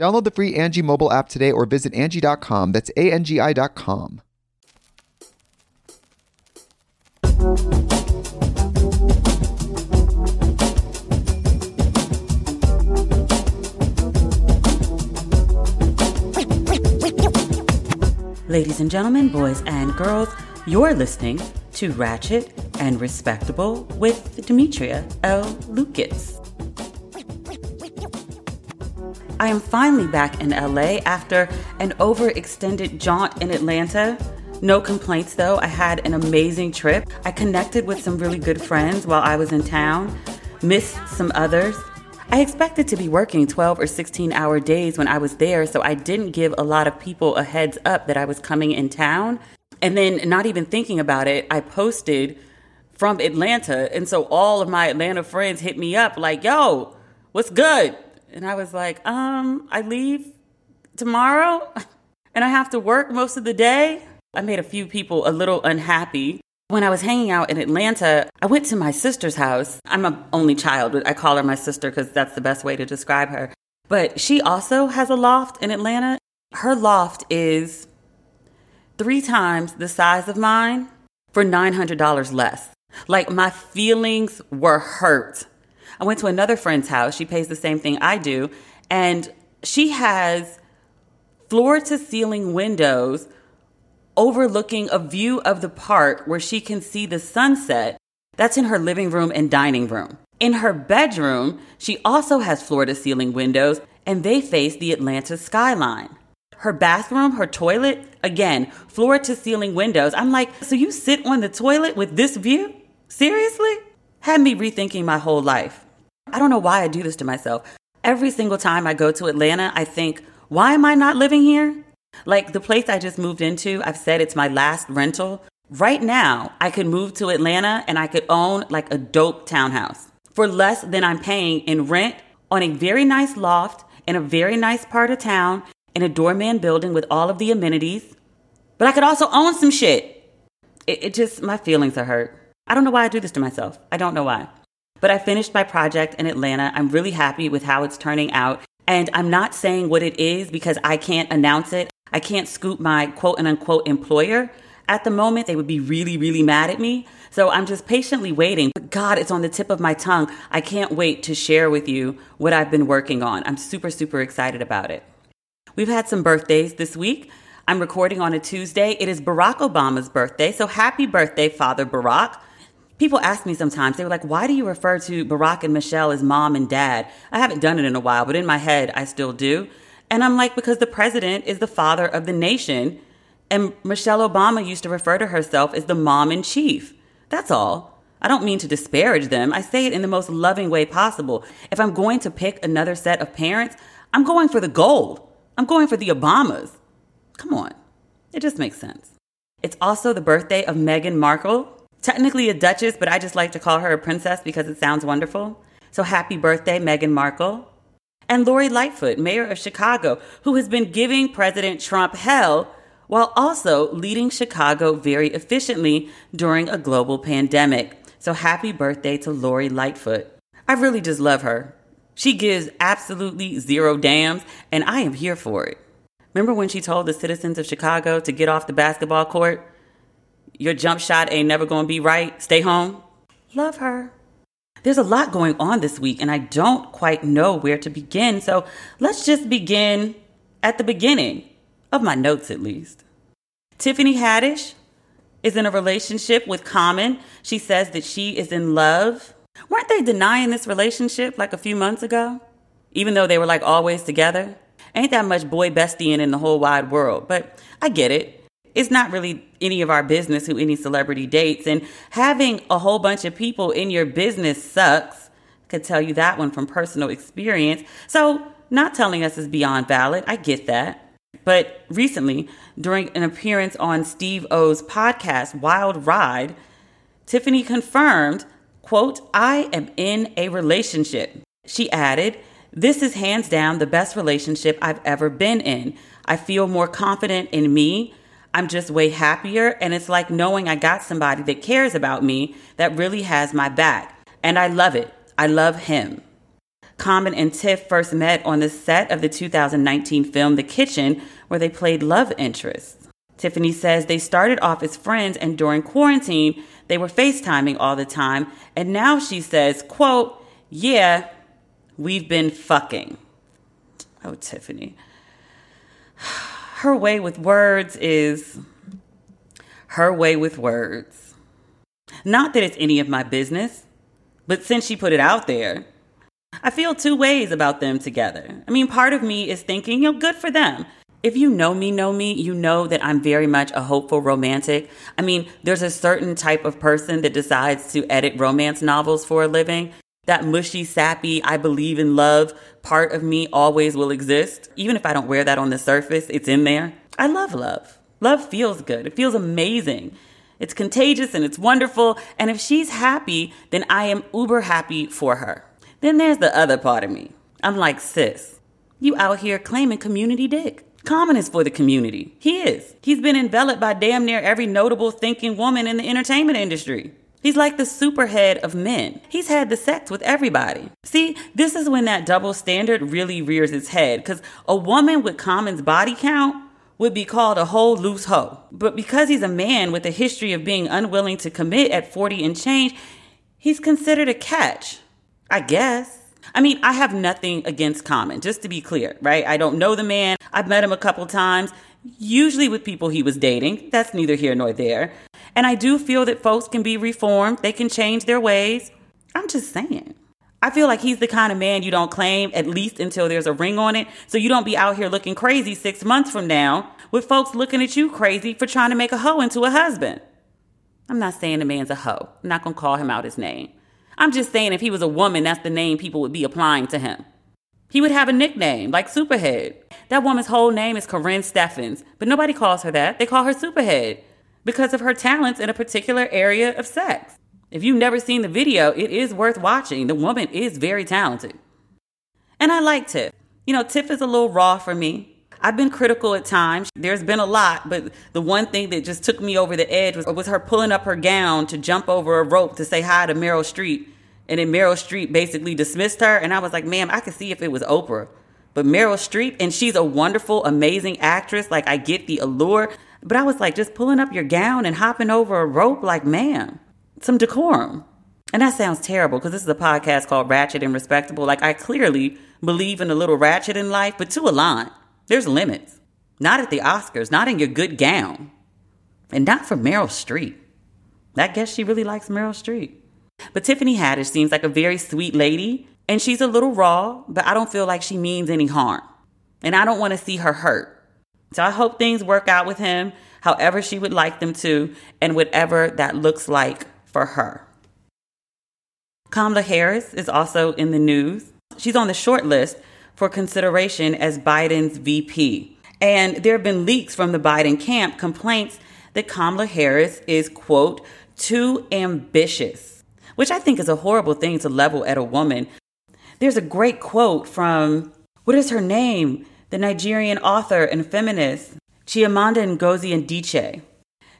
Download the free Angi mobile app today or visit Angi.com. That's A-N-G-I dot com. Ladies and gentlemen, boys and girls, you're listening to Ratchet and Respectable with Demetria L. Lucas. I am finally back in LA after an overextended jaunt in Atlanta. No complaints though. I had an amazing trip. I connected with some really good friends while I was in town, missed some others. I expected to be working 12 or 16 hour days when I was there, so I didn't give a lot of people a heads up that I was coming in town. And then, not even thinking about it, I posted from Atlanta. And so all of my Atlanta friends hit me up like, yo, what's good? And I was like, um, I leave tomorrow and I have to work most of the day. I made a few people a little unhappy. When I was hanging out in Atlanta, I went to my sister's house. I'm an only child. I call her my sister because that's the best way to describe her. But she also has a loft in Atlanta. Her loft is three times the size of mine for $900 less. Like my feelings were hurt. I went to another friend's house. She pays the same thing I do. And she has floor to ceiling windows overlooking a view of the park where she can see the sunset. That's in her living room and dining room. In her bedroom, she also has floor to ceiling windows and they face the Atlanta skyline. Her bathroom, her toilet, again, floor to ceiling windows. I'm like, so you sit on the toilet with this view? Seriously? Had me rethinking my whole life. I don't know why I do this to myself. Every single time I go to Atlanta, I think, why am I not living here? Like the place I just moved into, I've said it's my last rental. Right now, I could move to Atlanta and I could own like a dope townhouse for less than I'm paying in rent on a very nice loft in a very nice part of town in a doorman building with all of the amenities. But I could also own some shit. It, it just, my feelings are hurt. I don't know why I do this to myself. I don't know why. But I finished my project in Atlanta. I'm really happy with how it's turning out. And I'm not saying what it is because I can't announce it. I can't scoop my quote and unquote employer. At the moment, they would be really, really mad at me. So I'm just patiently waiting. But God, it's on the tip of my tongue. I can't wait to share with you what I've been working on. I'm super, super excited about it. We've had some birthdays this week. I'm recording on a Tuesday. It is Barack Obama's birthday. So happy birthday, Father Barack. People ask me sometimes, they were like, why do you refer to Barack and Michelle as mom and dad? I haven't done it in a while, but in my head, I still do. And I'm like, because the president is the father of the nation. And Michelle Obama used to refer to herself as the mom in chief. That's all. I don't mean to disparage them. I say it in the most loving way possible. If I'm going to pick another set of parents, I'm going for the gold. I'm going for the Obamas. Come on. It just makes sense. It's also the birthday of Meghan Markle. Technically a duchess, but I just like to call her a princess because it sounds wonderful. So happy birthday, Meghan Markle and Lori Lightfoot, mayor of Chicago, who has been giving President Trump hell while also leading Chicago very efficiently during a global pandemic. So happy birthday to Lori Lightfoot. I really just love her. She gives absolutely zero damns, and I am here for it. Remember when she told the citizens of Chicago to get off the basketball court? Your jump shot ain't never gonna be right. Stay home. Love her. There's a lot going on this week, and I don't quite know where to begin, so let's just begin at the beginning, of my notes at least. Tiffany Haddish is in a relationship with Common. She says that she is in love. Weren't they denying this relationship like a few months ago? Even though they were like always together? Ain't that much boy bestie in the whole wide world, but I get it it's not really any of our business who any celebrity dates. And having a whole bunch of people in your business sucks. I could tell you that one from personal experience. So, not telling us is beyond valid. I get that. But recently, during an appearance on Steve O's podcast, Wild Ride, Tiffany confirmed, quote, I am in a relationship. She added, This is hands down the best relationship I've ever been in. I feel more confident in me I'm just way happier. And it's like knowing I got somebody that cares about me that really has my back. And I love it. I love him. Common and Tiff first met on the set of the 2019 film The Kitchen, where they played love interests. Tiffany says they started off as friends and during quarantine, they were FaceTiming all the time. And now she says, quote, yeah, we've been fucking. Oh, Tiffany her way with words is her way with words. Not that it's any of my business, but since she put it out there, I feel two ways about them together. I mean, part of me is thinking, you know, good for them. If you know me, know me, you know that I'm very much a hopeful romantic. I mean, there's a certain type of person that decides to edit romance novels for a living. That mushy, sappy, I believe in love part of me always will exist. Even if I don't wear that on the surface, it's in there. I love love. Love feels good. It feels amazing. It's contagious and it's wonderful. And if she's happy, then I am uber happy for her. Then there's the other part of me. I'm like, sis, you out here claiming community dick. Common is for the community. He is. He's been enveloped by damn near every notable thinking woman in the entertainment industry. He's like the superhead of men. He's had the sex with everybody. See, this is when that double standard really rears its head because a woman with Common's body count would be called a whole loose hoe. But because he's a man with a history of being unwilling to commit at 40 and change, he's considered a catch. I guess. I mean, I have nothing against Common, just to be clear, right? I don't know the man. I've met him a couple times, usually with people he was dating. That's neither here nor there. And I do feel that folks can be reformed, they can change their ways. I'm just saying. I feel like he's the kind of man you don't claim at least until there's a ring on it. So you don't be out here looking crazy six months from now with folks looking at you crazy for trying to make a hoe into a husband. I'm not saying the man's a hoe. I'm not going to call him out his name. I'm just saying if he was a woman, that's the name people would be applying to him. He would have a nickname like Superhead. That woman's whole name is Karrine Steffans, but nobody calls her that. They call her Superhead because of her talents in a particular area of sex. If you've never seen the video, it is worth watching. The woman is very talented. And I like Tiff. You know, Tiff is a little raw for me. I've been critical at times. There's been a lot, but the one thing that just took me over the edge was, was her pulling up her gown to jump over a rope to say hi to Meryl Streep. And then Meryl Streep basically dismissed her. And I was like, ma'am, I could see if it was Oprah. But Meryl Streep, and she's a wonderful, amazing actress. Like, I get the allure. But I was like, just pulling up your gown and hopping over a rope, like, ma'am, some decorum. And that sounds terrible because this is a podcast called Ratchet and Respectable. Like, I clearly believe in a little ratchet in life, but to a line, there's limits. Not at the Oscars, not in your good gown, and not for Meryl Streep. I guess she really likes Meryl Streep. But Tiffany Haddish seems like a very sweet lady, and she's a little raw, but I don't feel like she means any harm. And I don't want to see her hurt. So I hope things work out with him however she would like them to and whatever that looks like for her. Kamala Harris is also in the news. She's on the short list for consideration as Biden's VP. And there have been leaks from the Biden camp, complaints that Kamala Harris is, quote, too ambitious, which I think is a horrible thing to level at a woman. There's a great quote from, what is her name? the Nigerian author and feminist Chimamanda Ngozi Adichie.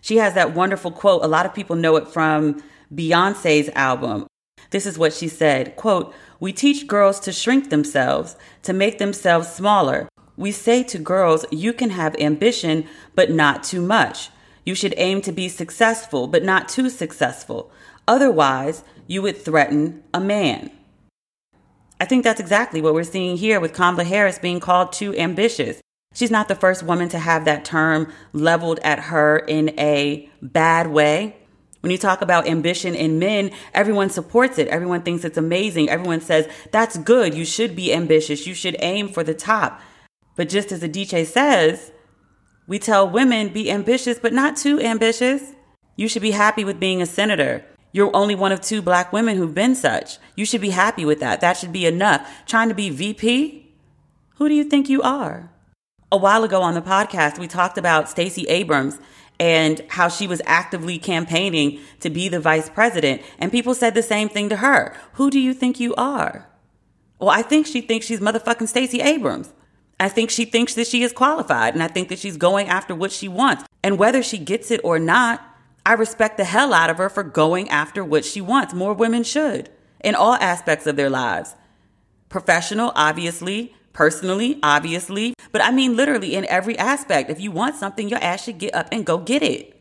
She has that wonderful quote. A lot of people know it from Beyonce's album. This is what she said, quote, "We teach girls to shrink themselves, to make themselves smaller. We say to girls, you can have ambition, but not too much. You should aim to be successful, but not too successful. Otherwise, you would threaten a man." I think that's exactly what we're seeing here with Kamala Harris being called too ambitious. She's not the first woman to have that term leveled at her in a bad way. When you talk about ambition in men, everyone supports it. Everyone thinks it's amazing. Everyone says, that's good. You should be ambitious. You should aim for the top. But just as Adichie says, we tell women be ambitious, but not too ambitious. You should be happy with being a senator. You're only one of two black women who've been such. You should be happy with that. That should be enough. Trying to be VP? Who do you think you are? A while ago on the podcast, we talked about Stacey Abrams and how she was actively campaigning to be the vice president. And people said the same thing to her. Who do you think you are? Well, I think she thinks she's motherfucking Stacey Abrams. I think she thinks that she is qualified and I think that she's going after what she wants. And whether she gets it or not, I respect the hell out of her for going after what she wants. More women should in all aspects of their lives. Professional, obviously, personally, obviously, but I mean literally in every aspect. If you want something, your ass should get up and go get it.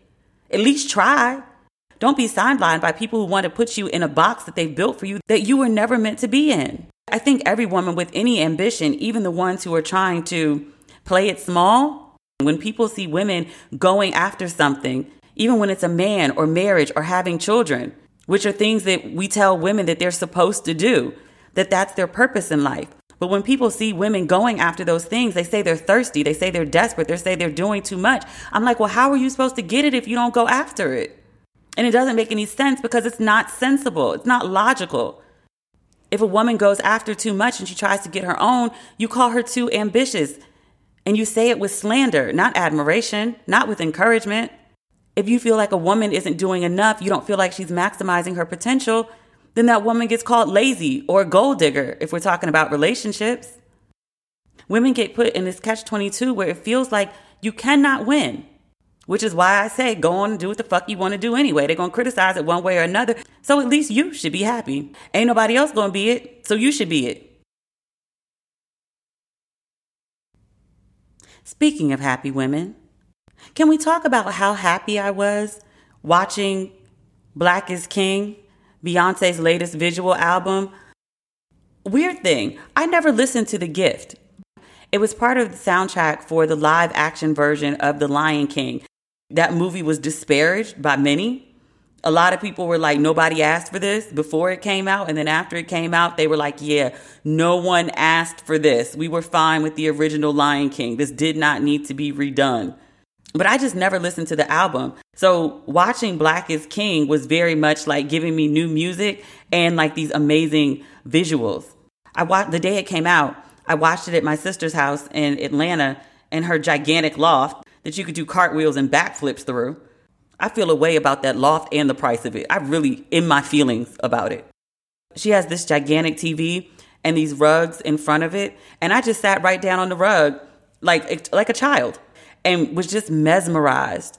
At least try. Don't be sidelined by people who want to put you in a box that they've built for you that you were never meant to be in. I think every woman with any ambition, even the ones who are trying to play it small, when people see women going after something, even when it's a man or marriage or having children, which are things that we tell women that they're supposed to do, that that's their purpose in life. But when people see women going after those things, they say they're thirsty, they say they're desperate, they say they're doing too much. I'm like, well, how are you supposed to get it if you don't go after it? And it doesn't make any sense because it's not sensible, it's not logical. If a woman goes after too much and she tries to get her own, you call her too ambitious. And you say it with slander, not admiration, not with encouragement. If you feel like a woman isn't doing enough, you don't feel like she's maximizing her potential, then that woman gets called lazy or a gold digger if we're talking about relationships. Women get put in this catch 22 where it feels like you cannot win, which is why I say go on and do what the fuck you want to do anyway. They're going to criticize it one way or another. So at least you should be happy. Ain't nobody else going to be it, so you should be it. Speaking of happy women, can we talk about how happy I was watching Black is King Beyonce's latest visual album. Weird thing, I never listened to The Gift. It was part of the soundtrack for the live action version of The Lion King. That movie was disparaged by many. A lot of people were like, nobody asked for this before it came out. And then after it came out, they were like, yeah, no one asked for this. We were fine with the original Lion King. This did not need to be redone. But I just never listened to the album. So watching Black is King was very much like giving me new music and like these amazing visuals. I watched the day it came out, I watched it at my sister's house in Atlanta in her gigantic loft that you could do cartwheels and backflips through. I feel a way about that loft and the price of it. I really in my feelings about it. She has this gigantic TV and these rugs in front of it, and I just sat right down on the rug like like a child and was just mesmerized.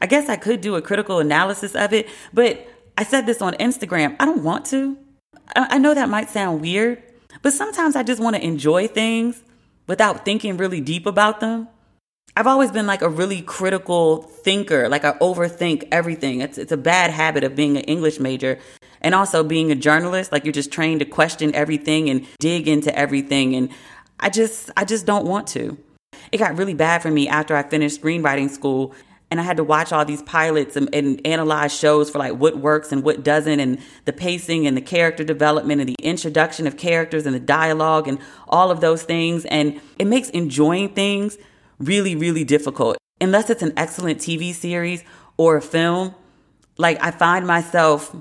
I guess I could do a critical analysis of it, but I said this on Instagram. I don't want to. I know that might sound weird, but sometimes I just want to enjoy things without thinking really deep about them. I've always been like a really critical thinker, like I overthink everything. It's it's a bad habit of being an English major and also being a journalist, like you're just trained to question everything and dig into everything and I just I just don't want to. It got really bad for me after I finished screenwriting school and I had to watch all these pilots and, and, analyze shows for like what works and what doesn't, and the pacing and the character development and the introduction of characters and the dialogue and all of those things. And it makes enjoying things really, really difficult. Unless it's an excellent TV series or a film, like I find myself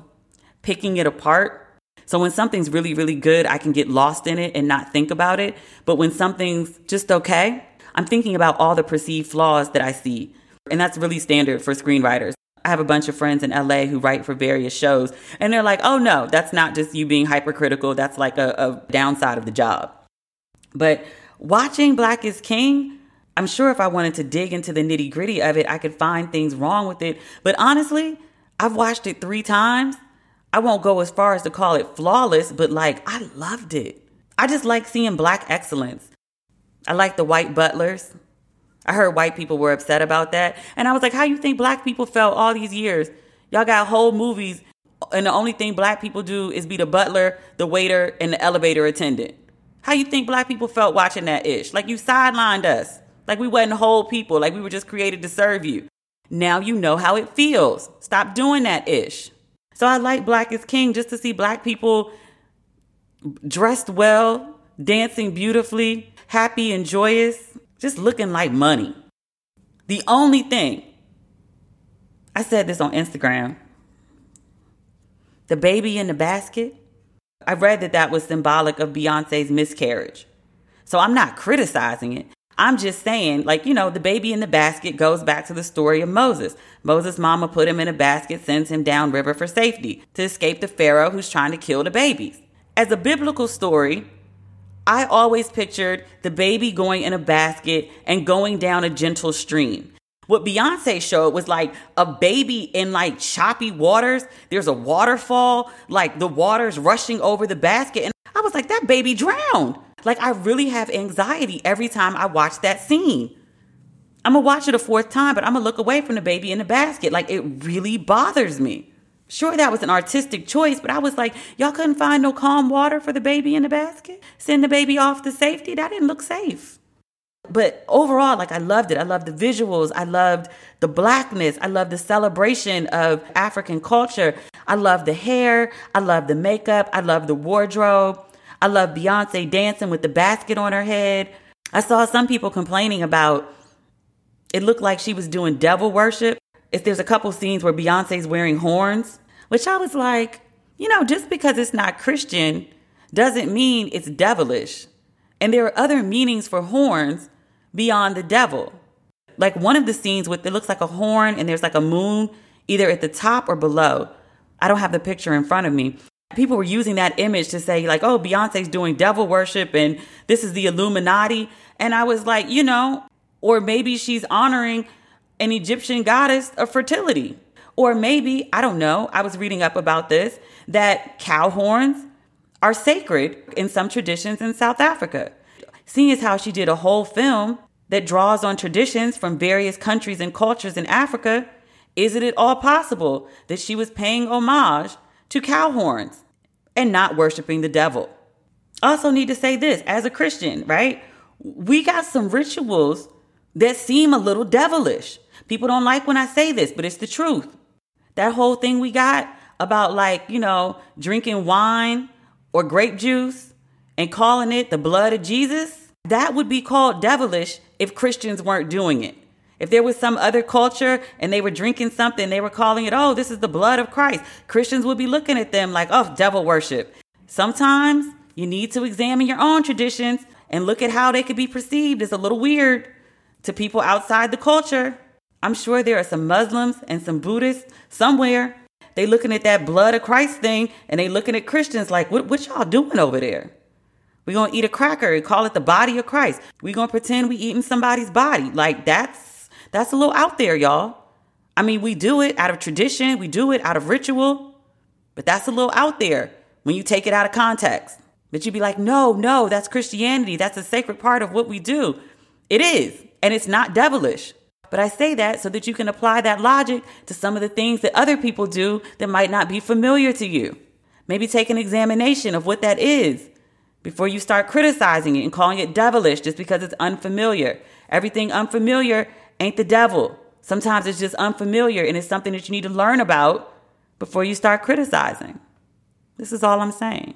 picking it apart. So when something's really, really good, I can get lost in it and not think about it. But when something's just okay, I'm thinking about all the perceived flaws that I see. And that's really standard for screenwriters. I have a bunch of friends in LA who write for various shows, and they're like, oh no, that's not just you being hypercritical. That's like a, a downside of the job. But watching Black is King, I'm sure if I wanted to dig into the nitty gritty of it, I could find things wrong with it. But honestly, I've watched it three times. I won't go as far as to call it flawless, but like, I loved it. I just like seeing black excellence. I like the white butlers. I heard white people were upset about that. And I was like, how you think black people felt all these years? Y'all got whole movies, and the only thing black people do is be the butler, the waiter, and the elevator attendant. How you think black people felt watching that ish? Like you sidelined us. Like we wasn't whole people. Like we were just created to serve you. Now you know how it feels. Stop doing that ish. So I like Black is King just to see black people dressed well, dancing beautifully, happy and joyous, just looking like money. The only thing, I said this on Instagram, the baby in the basket, I read that that was symbolic of Beyonce's miscarriage. So I'm not criticizing it. I'm just saying, like, you know, the baby in the basket goes back to the story of Moses. Moses' mama put him in a basket, sends him down river for safety to escape the Pharaoh who's trying to kill the babies. As a biblical story, I always pictured the baby going in a basket and going down a gentle stream. What Beyonce showed was like a baby in like choppy waters. There's a waterfall, like the water's rushing over the basket. And I was like, that baby drowned. Like, I really have anxiety every time I watch that scene. I'm gonna watch it a fourth time, but I'm gonna look away from the baby in the basket. Like, it really bothers me. Sure, that was an artistic choice, but I was like, y'all couldn't find no calm water for the baby in the basket? Send the baby off to safety? That didn't look safe. But overall, like I loved it. I loved the visuals. I loved the blackness. I loved the celebration of African culture. I loved the hair. I loved the makeup. I loved the wardrobe. I loved Beyonce dancing with the basket on her head. I saw some people complaining about it looked like she was doing devil worship if there's a couple scenes where Beyonce's wearing horns, which I was like, you know, just because it's not Christian doesn't mean it's devilish. And there are other meanings for horns beyond the devil. Like one of the scenes with it looks like a horn and there's like a moon either at the top or below. I don't have the picture in front of me. People were using that image to say, like, oh, Beyonce's doing devil worship and this is the Illuminati. And I was like, you know, or maybe she's honoring an Egyptian goddess of fertility. Or maybe, I don't know, I was reading up about this, that cow horns are sacred in some traditions in South Africa. Seeing as how she did a whole film that draws on traditions from various countries and cultures in Africa, isn't it at all possible that she was paying homage to cow horns and not worshiping the devil? Also, need to say this as a Christian, right? We got some rituals that seem a little devilish. People don't like when I say this, but it's the truth. That whole thing we got about like, you know, drinking wine or grape juice and calling it the blood of Jesus, that would be called devilish if Christians weren't doing it. If there was some other culture and they were drinking something, they were calling it, oh, this is the blood of Christ. Christians would be looking at them like, oh, devil worship. Sometimes you need to examine your own traditions and look at how they could be perceived as a little weird to people outside the culture. I'm sure there are some Muslims and some Buddhists somewhere. They looking at that blood of Christ thing and they looking at Christians like, what, what y'all doing over there? we gonna eat a cracker and call it the body of Christ. we gonna pretend we eating somebody's body. Like that's that's a little out there, y'all. I mean, we do it out of tradition, we do it out of ritual, but that's a little out there when you take it out of context. But you'd be like, no, no, that's Christianity. That's a sacred part of what we do. It is, and it's not devilish. But I say that so that you can apply that logic to some of the things that other people do that might not be familiar to you. Maybe take an examination of what that is before you start criticizing it and calling it devilish just because it's unfamiliar. Everything unfamiliar ain't the devil. Sometimes it's just unfamiliar and it's something that you need to learn about before you start criticizing. This is all I'm saying.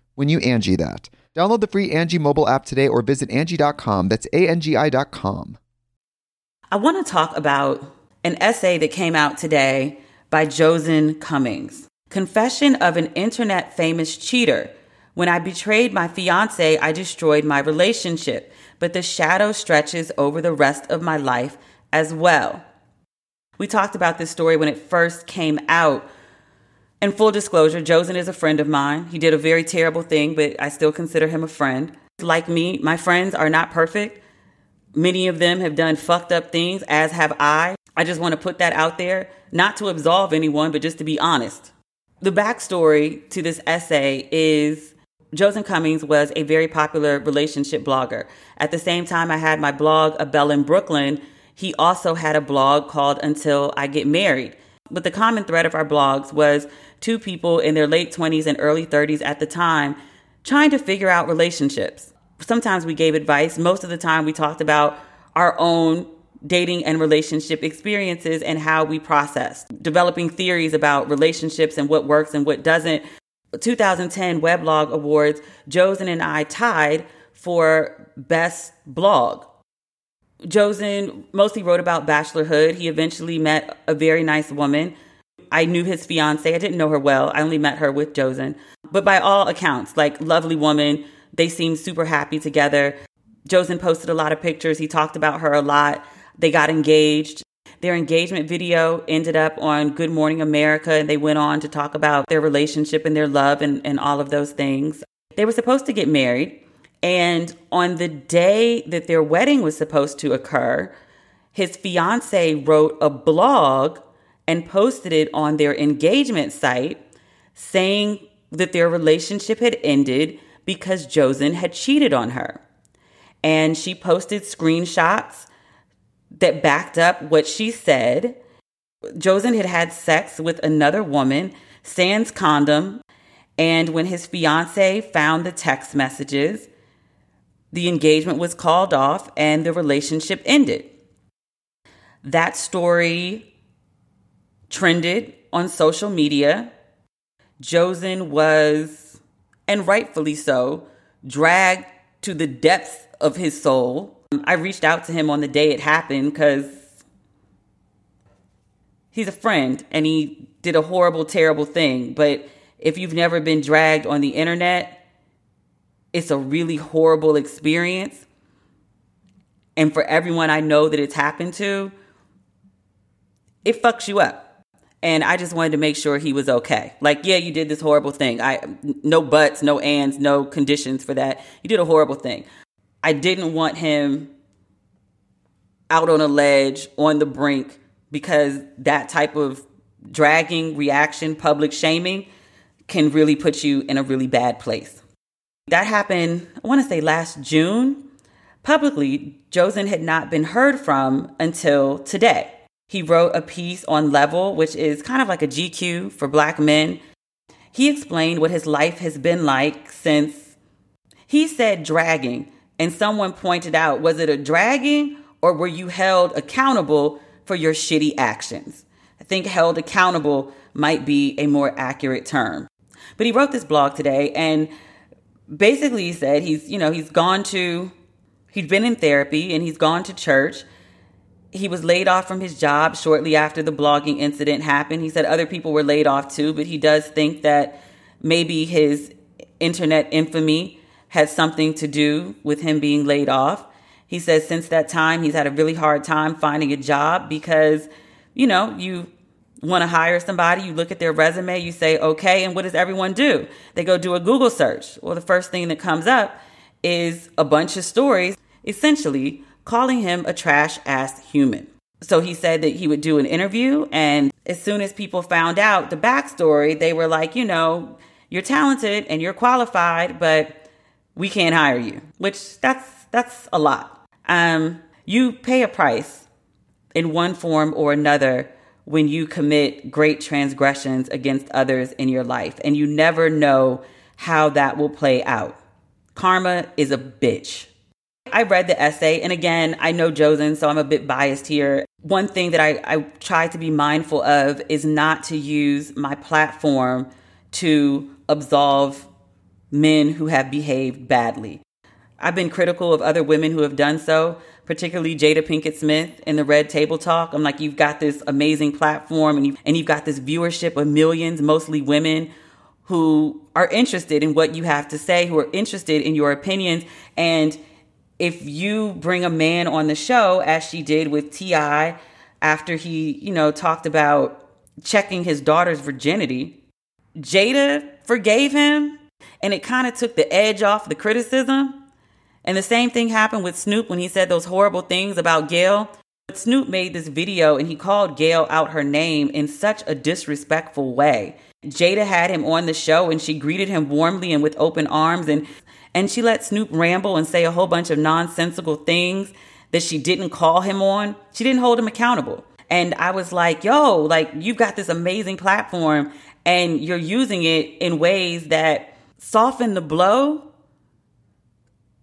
when you Angi that. Download the free Angi mobile app today or visit Angi.com. That's A-N-G-I dot com. I want to talk about an essay that came out today by Jozen Cummings. Confession of an internet famous cheater. When I betrayed my fiance, I destroyed my relationship, but the shadow stretches over the rest of my life as well. We talked about this story when it first came out. And full disclosure, Jozen is a friend of mine. He did a very terrible thing, but I still consider him a friend. Like me, my friends are not perfect. Many of them have done fucked up things, as have I. I just want to put that out there, not to absolve anyone, but just to be honest. The backstory to this essay is Jozen Cummings was a very popular relationship blogger. At the same time I had my blog, A Belle in Brooklyn, he also had a blog called Until I Get Married. But the common thread of our blogs was two people in their late 20s and early 30s at the time trying to figure out relationships. Sometimes we gave advice, most of the time we talked about our own dating and relationship experiences and how we processed, developing theories about relationships and what works and what doesn't. 2010 Weblog Awards, Jozen and I tied for best blog. Jozen mostly wrote about bachelorhood. He eventually met a very nice woman. I knew his fiance. I didn't know her well. I only met her with Jozen. But by all accounts, like lovely woman, they seemed super happy together. Jozen posted a lot of pictures. He talked about her a lot. They got engaged. Their engagement video ended up on Good Morning America, and they went on to talk about their relationship and their love and, and all of those things. They were supposed to get married. And on the day that their wedding was supposed to occur, his fiance wrote a blog and posted it on their engagement site saying that their relationship had ended because Jozen had cheated on her. And she posted screenshots that backed up what she said. Jozen had had sex with another woman, sans condom, and when his fiance found the text messages, the engagement was called off and the relationship ended. That story trended on social media. Jozen was, and rightfully so, dragged to the depths of his soul. I reached out to him on the day it happened because he's a friend and he did a horrible, terrible thing. But if you've never been dragged on the internet, it's a really horrible experience. And for everyone I know that it's happened to, it fucks you up. And I just wanted to make sure he was okay. Like, yeah, you did this horrible thing. I no buts, no ands, no conditions for that. You did a horrible thing. I didn't want him out on a ledge on the brink because that type of dragging reaction, public shaming can really put you in a really bad place. That happened, I want to say last June. Publicly, Jozen had not been heard from until today. He wrote a piece on Level, which is kind of like a GQ for black men. He explained what his life has been like since he said dragging, and someone pointed out was it a dragging or were you held accountable for your shitty actions. I think held accountable might be a more accurate term. But he wrote this blog today and basically he said he's, you know, he's gone to, he's been in therapy and he's gone to church. He was laid off from his job shortly after the blogging incident happened. He said other people were laid off too, but he does think that maybe his internet infamy had something to do with him being laid off. He says since that time, he's had a really hard time finding a job because, you know, you want to hire somebody, you look at their resume, you say, okay, and what does everyone do? They go do a Google search. Well, the first thing that comes up is a bunch of stories essentially calling him a trash ass human. So he said that he would do an interview, and as soon as people found out the backstory, they were like, you know, you're talented and you're qualified, but we can't hire you. Which that's that's a lot. Um, you pay a price in one form or another when you commit great transgressions against others in your life, and you never know how that will play out. Karma is a bitch. I read the essay, and again, I know Jozen, so I'm a bit biased here. One thing that I, I try to be mindful of is not to use my platform to absolve men who have behaved badly. I've been critical of other women who have done so, particularly Jada Pinkett Smith in the Red Table Talk. I'm like, you've got this amazing platform and, you, and you've got this viewership of millions, mostly women, who are interested in what you have to say, who are interested in your opinions. And if you bring a man on the show, as she did with T.I. after he, you know, talked about checking his daughter's virginity, Jada forgave him and it kind of took the edge off the criticism. And the same thing happened with Snoop when he said those horrible things about Gayle. But Snoop made this video and he called Gayle out her name in such a disrespectful way. Jada had him on the show and she greeted him warmly and with open arms and and she let Snoop ramble and say a whole bunch of nonsensical things that she didn't call him on. She didn't hold him accountable. And I was like, yo, like you've got this amazing platform and you're using it in ways that soften the blow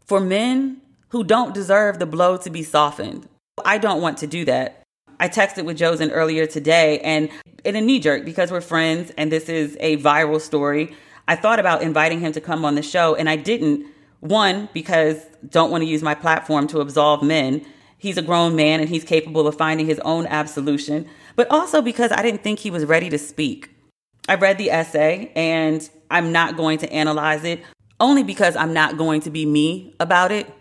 for men who don't deserve the blow to be softened. I don't want to do that. I texted with Jozen earlier today and in a knee jerk because we're friends and this is a viral story. I thought about inviting him to come on the show and I didn't. One, because don't want to use my platform to absolve men. He's a grown man and he's capable of finding his own absolution, but also because I didn't think he was ready to speak. I read the essay and I'm not going to analyze it only because I'm not going to be me about it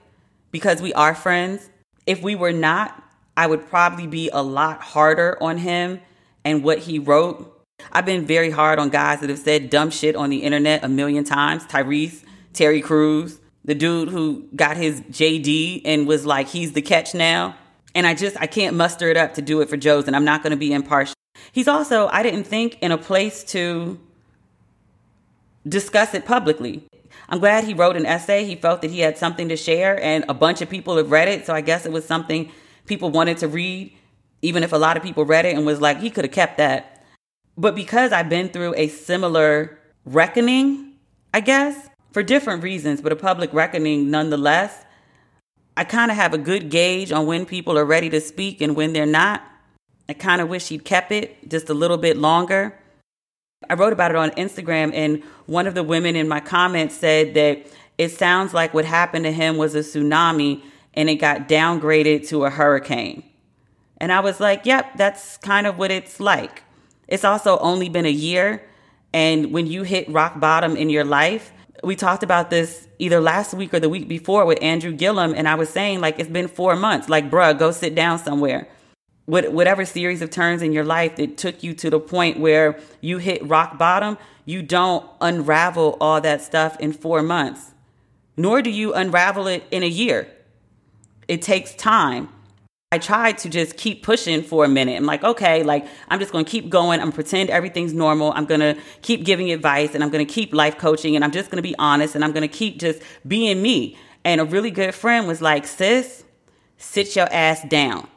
because we are friends. If we were not, I would probably be a lot harder on him and what he wrote. I've been very hard on guys that have said dumb shit on the internet a million times. Tyrese, Terry Crews, the dude who got his JD and was like, he's the catch now. And I just, I can't muster it up to do it for Joe's, and I'm not going to be impartial. He's also, I didn't think, in a place to discuss it publicly. I'm glad he wrote an essay. He felt that he had something to share, and a bunch of people have read it. So I guess it was something people wanted to read, even if a lot of people read it and was like, he could have kept that. But because I've been through a similar reckoning, I guess, for different reasons, but a public reckoning nonetheless, I kind of have a good gauge on when people are ready to speak and when they're not. I kind of wish he'd kept it just a little bit longer. I wrote about it on Instagram, and one of the women in my comments said that it sounds like what happened to him was a tsunami and it got downgraded to a hurricane. And I was like, yep, that's kind of what it's like. It's also only been a year. And when you hit rock bottom in your life, we talked about this either last week or the week before with Andrew Gillum. And I was saying, like, it's been four months. Like, bruh, go sit down somewhere whatever series of turns in your life that took you to the point where you hit rock bottom, you don't unravel all that stuff in four months, nor do you unravel it in a year. It takes time. I tried to just keep pushing for a minute. I'm like, okay, like I'm just going to keep going. I'm pretend everything's normal. I'm going to keep giving advice and I'm going to keep life coaching and I'm just going to be honest and I'm going to keep just being me. And a really good friend was like, sis, sit your ass down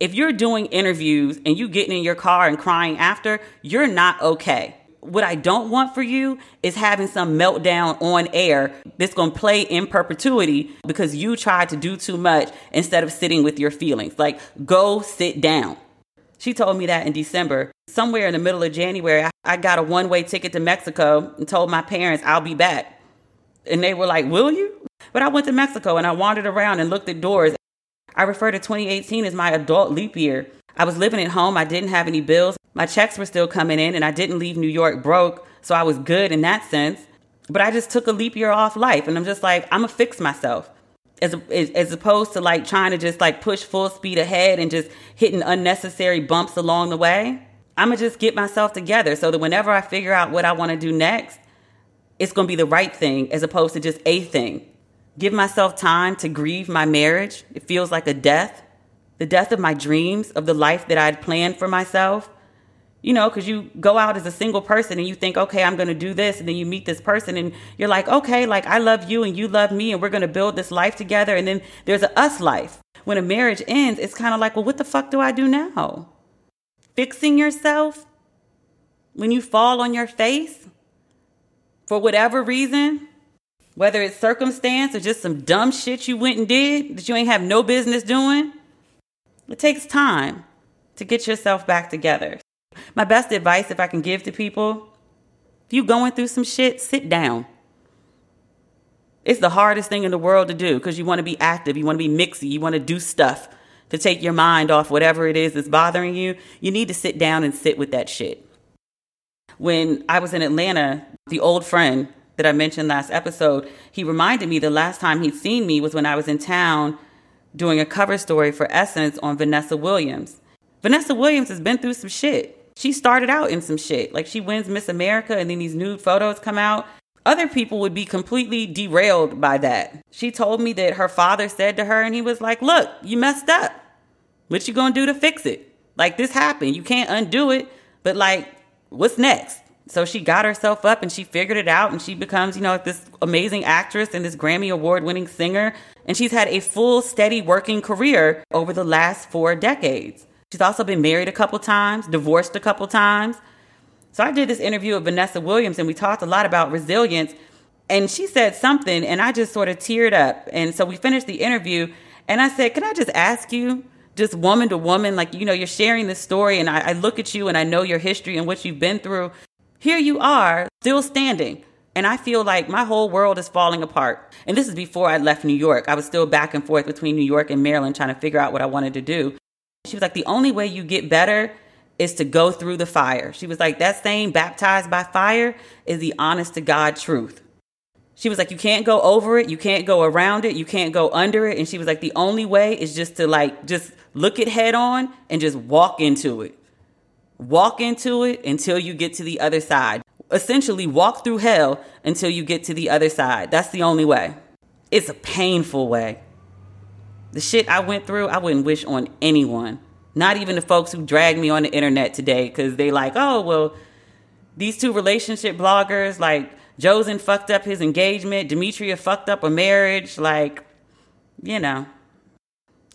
if you're doing interviews and you getting in your car and crying after, you're not okay. What I don't want for you is having some meltdown on air that's going to play in perpetuity because you tried to do too much instead of sitting with your feelings. Like, go sit down. She told me that in December. Somewhere in the middle of January, I got a one way ticket to Mexico and told my parents I'll be back. And they were like, Will you? But I went to Mexico and I wandered around and looked at doors. I refer to 2018 as my adult leap year. I was living at home, I didn't have any bills, my checks were still coming in, and I didn't leave New York broke, so I was good in that sense. But I just took a leap year off life, and I'm just like, I'm gonna fix myself as, as opposed to like trying to just like push full speed ahead and just hitting unnecessary bumps along the way. I'm gonna just get myself together so that whenever I figure out what I want to do next, it's gonna be the right thing as opposed to just a thing. Give myself time to grieve my marriage. It feels like a death, the death of my dreams, of the life that I'd planned for myself you know, because you go out as a single person and you think, okay, I'm going to do this. And then you meet this person and you're like, okay, like I love you and you love me and we're going to build this life together. And then there's a us life. When a marriage ends, it's kind of like, well, what the fuck do I do now? Fixing yourself when you fall on your face for whatever reason, whether it's circumstance or just some dumb shit you went and did that you ain't have no business doing, it takes time to get yourself back together. My best advice, if I can give to people, if you're going through some shit, sit down. It's the hardest thing in the world to do because you want to be active, you want to be mixy, you want to do stuff to take your mind off whatever it is that's bothering you. You need to sit down and sit with that shit. When I was in Atlanta, the old friend that I mentioned last episode, he reminded me the last time he'd seen me was when I was in town doing a cover story for Essence on Vanessa Williams. Vanessa Williams has been through some shit she started out in some shit. Like she wins Miss America and then these nude photos come out. Other people would be completely derailed by that. She told me that her father said to her and he was like, "Look, you messed up. What you going to do to fix it? Like this happened. You can't undo it, but like what's next?" So she got herself up and she figured it out and she becomes, you know, this amazing actress and this Grammy award winning singer. And she's had a full, steady working career over the last four decades. She's also been married a couple times, divorced a couple times. So I did this interview with Vanessa Williams and we talked a lot about resilience. And she said something and I just sort of teared up. And so we finished the interview and I said, Can I just ask you, just woman to woman, like, you know, you're sharing this story and I, I look at you and I know your history and what you've been through. Here you are, still standing. And I feel like my whole world is falling apart. And this is before I left New York. I was still back and forth between New York and Maryland trying to figure out what I wanted to do. She was like, the only way you get better is to go through the fire. She was like, that saying, baptized by fire, is the honest to God truth. She was like, you can't go over it, you can't go around it, you can't go under it. And she was like, the only way is just to like, just look it head on and just walk into it. Walk into it until you get to the other side. Essentially, walk through hell until you get to the other side. That's the only way. It's a painful way. The shit I went through, I wouldn't wish on anyone. Not even the folks who dragged me on the internet today because they like, oh, well, these two relationship bloggers, like Jozen fucked up his engagement, Demetria fucked up a marriage, like, you know.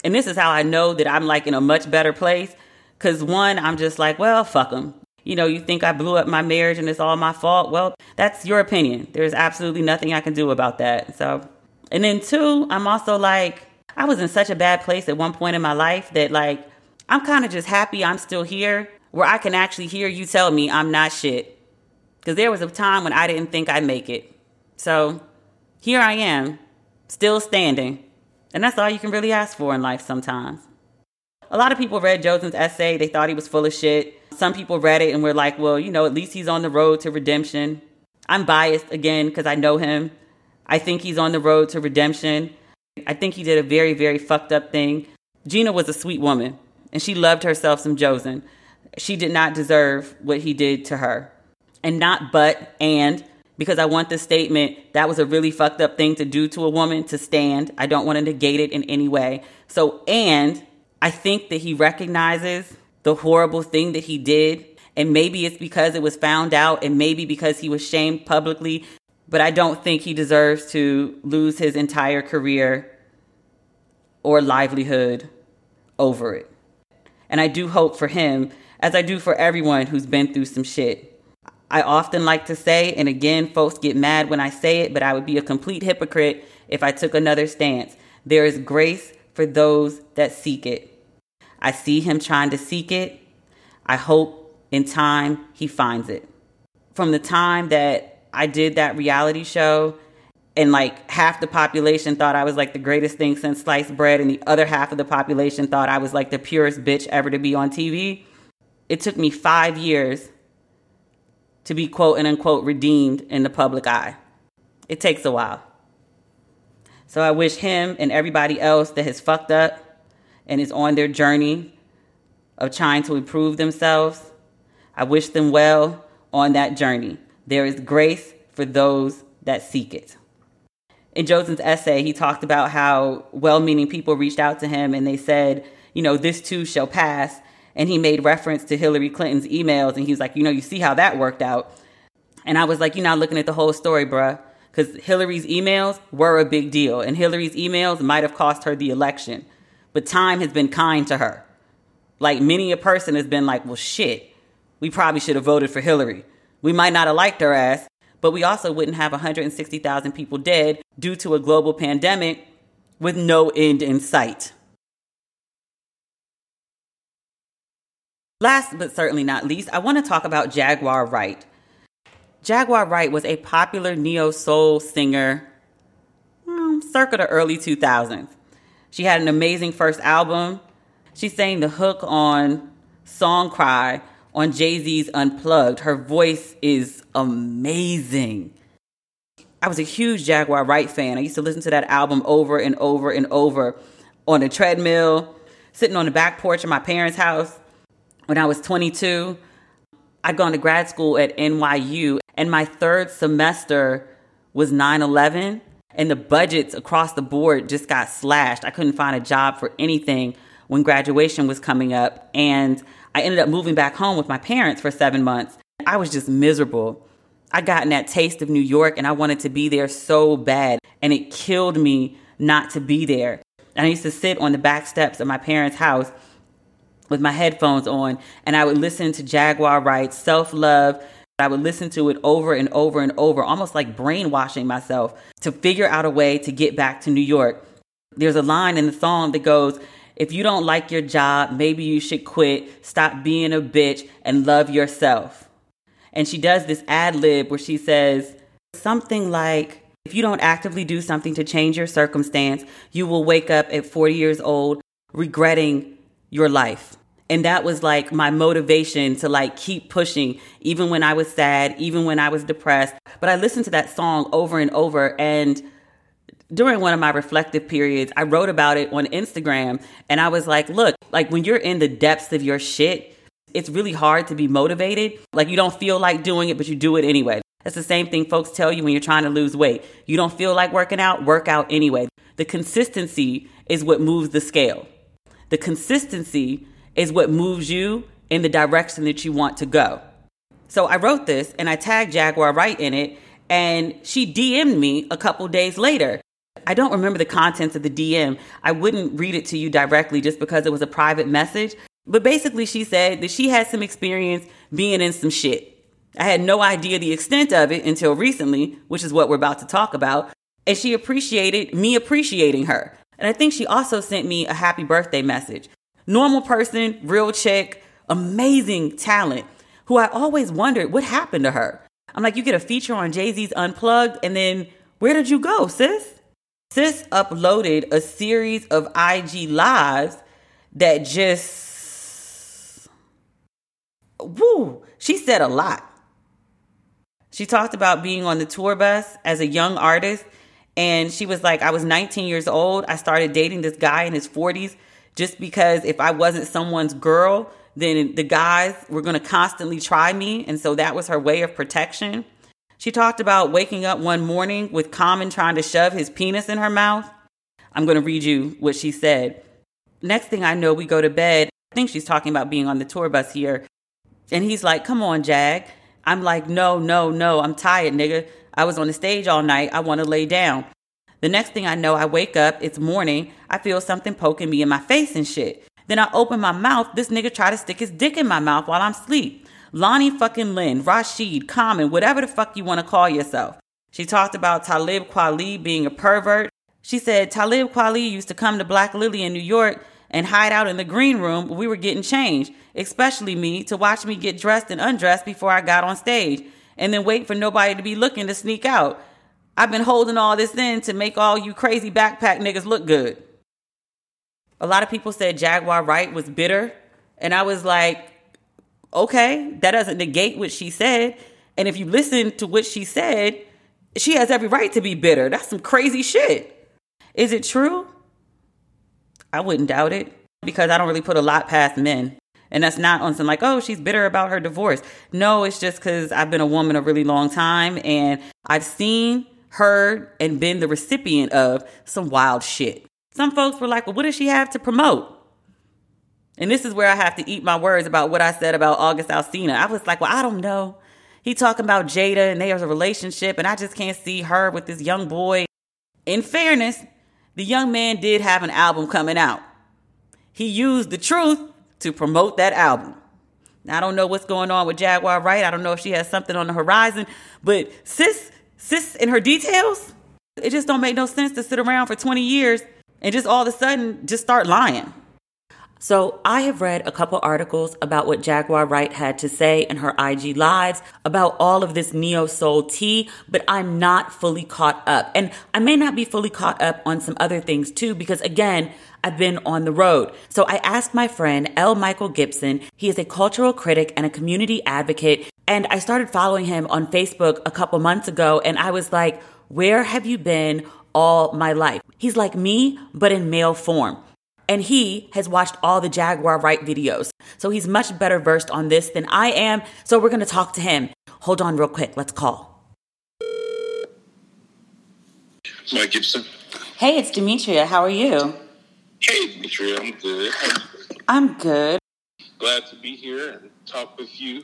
And this is how I know that I'm like in a much better place. Cause one, I'm just like, well, fuck them. You know, you think I blew up my marriage and it's all my fault. Well, that's your opinion. There's absolutely nothing I can do about that. So, and then two, I'm also like, I was in such a bad place at one point in my life that like I'm kind of just happy I'm still here where I can actually hear you tell me I'm not shit. Cuz there was a time when I didn't think I'd make it. So, here I am, still standing. And that's all you can really ask for in life sometimes. A lot of people read Jozen's essay, they thought he was full of shit. Some people read it and were like, well, you know, at least he's on the road to redemption. I'm biased again because I know him. I think he's on the road to redemption. I think he did a very, very fucked up thing. Gina was a sweet woman and she loved herself some Jozen. She did not deserve what he did to her. And not but, and, because I want this statement, that was a really fucked up thing to do to a woman to stand. I don't want to negate it in any way. So, and I think that he recognizes the horrible thing that he did. And maybe it's because it was found out, and maybe because he was shamed publicly but I don't think he deserves to lose his entire career or livelihood over it. And I do hope for him, as I do for everyone who's been through some shit. I often like to say, and again, folks get mad when I say it, but I would be a complete hypocrite if I took another stance. There is grace for those that seek it. I see him trying to seek it, I hope in time he finds it. From the time that I did that reality show, and like half the population thought I was like the greatest thing since sliced bread, and the other half of the population thought I was like the purest bitch ever to be on TV. It took me five years to be quote and unquote redeemed in the public eye. It takes a while. So I wish him and everybody else that has fucked up and is on their journey of trying to improve themselves, I wish them well on that journey. There is grace for those that seek it. In Jozen's essay, he talked about how well meaning people reached out to him and they said, you know, this too shall pass. And he made reference to Hillary Clinton's emails and he was like, you know, you see how that worked out. And I was like, you're not looking at the whole story, bruh. Because Hillary's emails were a big deal. And Hillary's emails might have cost her the election. But time has been kind to her. Like many a person has been like, well, shit, we probably should have voted for Hillary. We might not have liked her ass, but we also wouldn't have 160,000 people dead due to a global pandemic with no end in sight. Last but certainly not least, I want to talk about Jaguar Wright. Jaguar Wright was a popular neo soul singer hmm, circa the early 2000s. She had an amazing first album. She sang the hook on Song Cry on Jay Z's Unplugged. Her voice is amazing. I was a huge Jaguar Wright fan. I used to listen to that album over and over and over on a treadmill, sitting on the back porch of my parents' house when I was 22. I'd gone to grad school at NYU, and my third semester was 9 11, and the budgets across the board just got slashed. I couldn't find a job for anything when graduation was coming up, and I ended up moving back home with my parents for seven months. I was just miserable. I gotten that taste of New York, and I wanted to be there so bad, and it killed me not to be there. And I used to sit on the back steps of my parents' house with my headphones on and I would listen to Jaguar Wright's Self Love. I would listen to it over and over and over, almost like brainwashing myself to figure out a way to get back to New York. There's a line in the song that goes, If you don't like your job, maybe you should quit, stop being a bitch, and love yourself. And she does this ad lib where she says something like, If you don't actively do something to change your circumstance, you will wake up at 40 years old regretting your life and that was like my motivation to like keep pushing even when i was sad even when i was depressed. But i listened to that song over and over and during one of my reflective periods i wrote about it on instagram and i was like look like when you're in the depths of your shit it's really hard to be motivated. Like you don't feel like doing it but you do it anyway. That's the same thing folks tell you when you're trying to lose weight. You don't feel like working out work out anyway. The consistency is what moves the scale. The consistency is what moves you in the direction that you want to go. So I wrote this and I tagged Jaguar Wright in it, and she DM'd me a couple days later. I don't remember the contents of the DM. I wouldn't read it to you directly just because it was a private message. But basically, she said that she had some experience being in some shit. I had no idea the extent of it until recently, which is what we're about to talk about. And she appreciated me appreciating her. And I think she also sent me a happy birthday message. Normal person, real chick, amazing talent, who I always wondered what happened to her. I'm like, you get a feature on Jay Z's Unplugged, and then where did you go, sis? Sis uploaded a series of IG lives that just, woo, she said a lot. She talked about being on the tour bus as a young artist. And she was like, I was 19 years old. I started dating this guy in his 40s just because if I wasn't someone's girl, then the guys were going to constantly try me. And so that was her way of protection. She talked about waking up one morning with Common trying to shove his penis in her mouth. I'm going to read you what she said. Next thing I know, we go to bed. I think she's talking about being on the tour bus here. And he's like, Come on, Jag. I'm like, No, no, no. I'm tired, nigga. I was on the stage all night. I want to lay down. The next thing I know, I wake up, it's morning, I feel something poking me in my face and shit. Then I open my mouth, this nigga try to stick his dick in my mouth while I'm asleep. Lonnie fucking Lynn, Rashid, Common, whatever the fuck you want to call yourself. She talked about Talib Kweli being a pervert. She said Talib Kweli used to come to Black Lily in New York and hide out in the green room when we were getting changed, especially me, to watch me get dressed and undressed before I got on stage, and then wait for nobody to be looking to sneak out. I've been holding all this in to make all you crazy backpack niggas look good. A lot of people said Jaguar Wright was bitter, and I was like, okay, that doesn't negate what she said. And if you listen to what she said, she has every right to be bitter. That's some crazy shit. Is it true? I wouldn't doubt it because I don't really put a lot past men. And that's not on some like, oh, she's bitter about her divorce. No, it's just because I've been a woman a really long time and I've seen, heard, and been the recipient of some wild shit. Some folks were like, well, what does she have to promote? And this is where I have to eat my words about what I said about August Alsina. I was like, well, I don't know. He talking about Jada and there's a relationship, and I just can't see her with this young boy. In fairness, the young man did have an album coming out. He used the truth to promote that album. Now, I don't know what's going on with Jaguar Wright. I don't know if she has something on the horizon, but sis, sis in her details, it just don't make no sense to sit around for 20 years and just all of a sudden just start lying. So, I have read a couple articles about what Jaguar Wright had to say in her IG lives about all of this neo soul tea, but I'm not fully caught up. And I may not be fully caught up on some other things too, because again, I've been on the road. So I asked my friend L. Michael Gipson. He is a cultural critic and a community advocate. And I started following him on Facebook a couple months ago. And I was like, where have you been all my life? He's like me, but in male form and he has watched all the Jaguar Wright videos. So he's much better versed on this than I am. So we're going to talk to him. Hold on real quick. Let's call. Mike Gipson. Hey, it's Demetria. How are you? Hey, Demetria. I'm good. I'm good. Glad to be here and talk with you.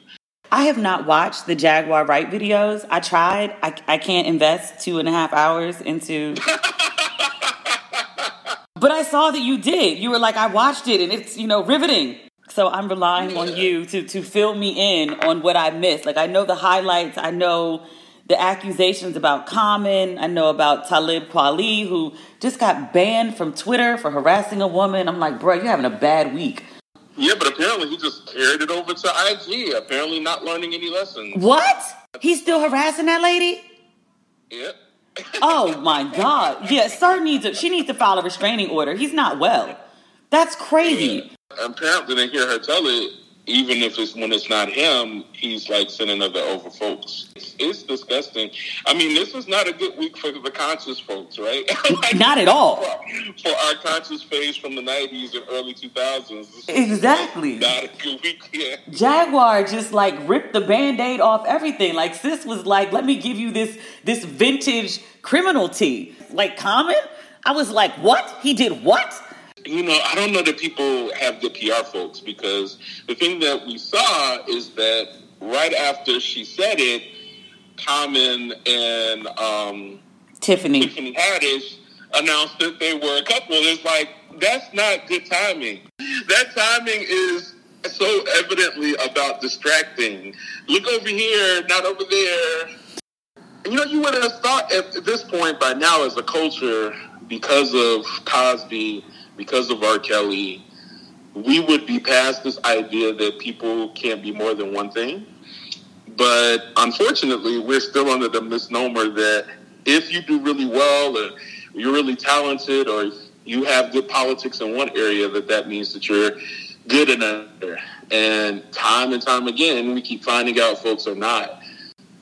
I have not watched the Jaguar Wright videos. I tried. I, I can't invest two and a half hours into But I saw that you did. You were like, I watched it and it's, you know, riveting. So I'm relying on you to to fill me in on what I missed. Like I know the highlights, I know the accusations about Common, I know about Talib Kweli, who just got banned from Twitter for harassing a woman. I'm like, bro, you're having a bad week. Yeah, but apparently he just carried it over to IG. Apparently not learning any lessons. What? He's still harassing that lady? Yep oh my God. Yeah, sir needs a, she needs to file a restraining order. He's not well. That's crazy. Apparently, they hear her tell it even if it's when it's not him, he's like sending other over folks. It's, it's, disgusting. I mean, this is not a good week for the conscious folks, right? like, not at all. For, our conscious phase from the 90s and early 2000s. Exactly. Not a good week, yeah. Jaguar just like ripped the band-aid off everything. Like sis was like, let me give you this this vintage criminal tea. Like Common? I was like, what? He did what? You know, I don't know that people have the PR folks because the thing that we saw is that right after she said it, Common and um, Tiffany Tiffany Haddish announced that they were a couple. It's like that's not good timing. That timing is so evidently about distracting. Look over here, not over there. You know, you would have thought at this point by now, as a culture, because of Cosby because of R. Kelly, we would be past this idea that people can't be more than one thing. But unfortunately, we're still under the misnomer that if you do really well or you're really talented or you have good politics in one area, that that means that you're good in another. And time and time again, we keep finding out folks are not.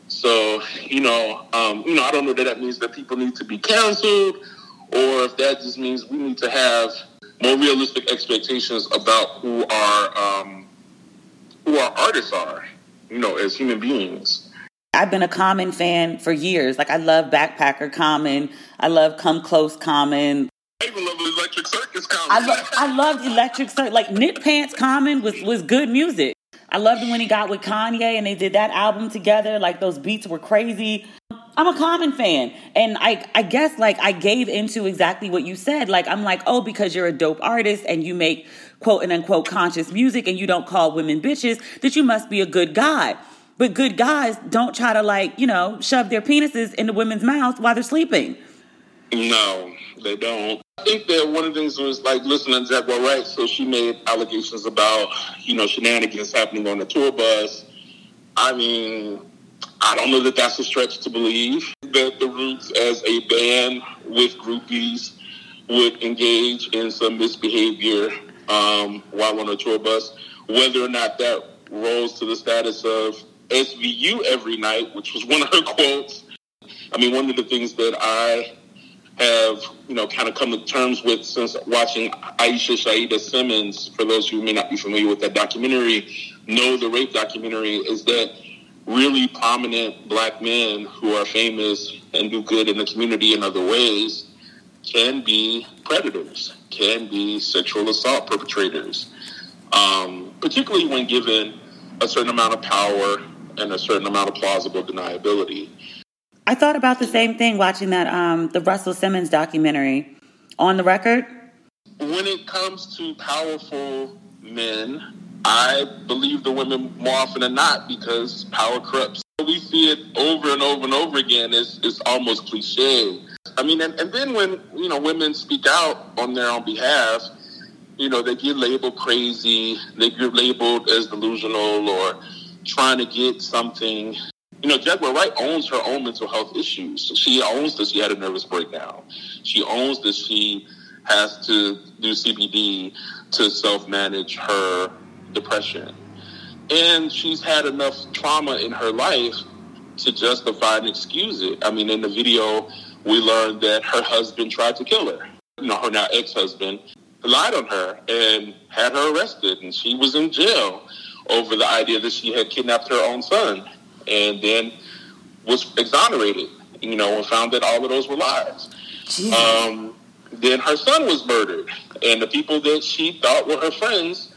So, you know, um, you know, I don't know that that means that people need to be canceled or if that just means we need to have more realistic expectations about who our um, who our artists are, you know, as human beings. I've been a Common fan for years. Like I love Backpacker Common. I love Come Close Common. I even love Electric Circus Common. I, lo- I loved Electric Circus. Like Knit Pants Common was was good music. I loved when he got with Kanye and they did that album together. Like those beats were crazy. I'm a common fan. And I, I guess like I gave into exactly what you said. Like, I'm like, oh, because you're a dope artist and you make quote and unquote conscious music and you don't call women bitches, that you must be a good guy. But good guys don't try to like, you know, shove their penises into women's mouths while they're sleeping. No, they don't. I think that one of the things was like listening to Jaguar Wright, so she made allegations about, you know, shenanigans happening on the tour bus. I mean, I don't No that that's a stretch to believe that the Roots as a band with groupies would engage in some misbehavior um, while on a tour bus. Whether or not that rose to the status of SVU every night, which was one of her quotes. I mean, one of the things that I have, you know, kind of come to terms with since watching Aishah Shahidah Simmons, for those who may not be familiar with that documentary, know the rape documentary, is that really prominent black men who are famous and do good in the community in other ways can be predators, can be sexual assault perpetrators, um, particularly when given a certain amount of power and a certain amount of plausible deniability. I thought about the same thing watching that um, the Russell Simmons documentary. On the record, when it comes to powerful men, I believe the women more often than not because power corrupts. We see it over and over and over again. It's, it's almost cliche. I mean, and, and then when, you know, women speak out on their own behalf, you know, they get labeled crazy, they get labeled as delusional or trying to get something. You know, Jaguar Wright owns her own mental health issues. She owns that she had a nervous breakdown. She owns that she has to do CBD to self manage her depression. And she's had enough trauma in her life to justify and excuse it. I mean, in the video, we learned that her husband tried to kill her. You know, her now ex husband lied on her and had her arrested, and she was in jail over the idea that she had kidnapped her own son, and then was exonerated. You know, and found that all of those were lies. Um, then her son was murdered, and the people that she thought were her friends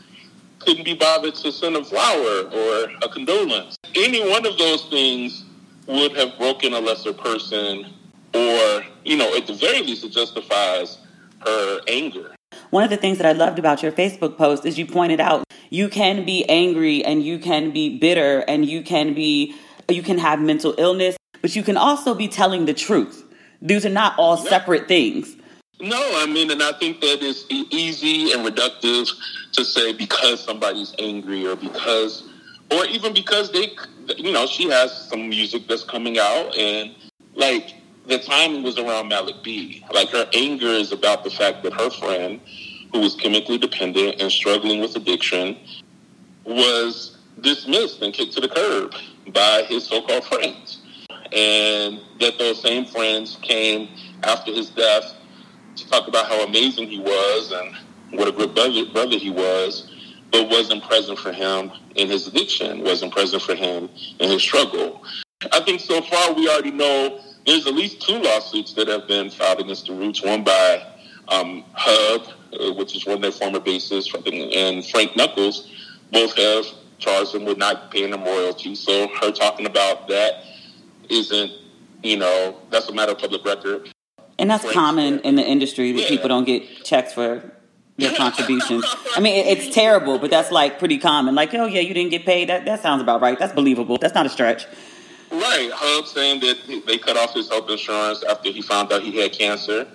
couldn't be bothered to send a flower or a condolence. Any one of those things would have broken a lesser person, or you know, at the very least, it justifies her anger. One of the things that I loved about your Facebook post is you pointed out you can be angry and you can be bitter and you can be you can have mental illness, but you can also be telling the truth. These are not all separate things. No, I mean, and I think that it's easy and reductive to say because somebody's angry or because, or even because they, you know, she has some music that's coming out and like the timing was around Malik B. Like her anger is about the fact that her friend, who was chemically dependent and struggling with addiction, was dismissed and kicked to the curb by his so-called friends. And that those same friends came after his death to talk about how amazing he was and what a good brother, brother he was, but wasn't present for him in his addiction, wasn't present for him in his struggle. I think so far we already know there's at least two lawsuits that have been filed against the Roots. One by um, Hub, uh, which is one of their former bassists, and Frank Knuckles. Both have charged them with not paying them royalties. So her talking about that isn't, you know, that's a matter of public record. And that's common in the industry that yeah. people don't get checks for their contributions. I mean, it's terrible, but that's like pretty common. Like, oh yeah, you didn't get paid. That that sounds about right. That's believable. That's not a stretch. Right. Hub saying that they cut off his health insurance after he found out he had cancer.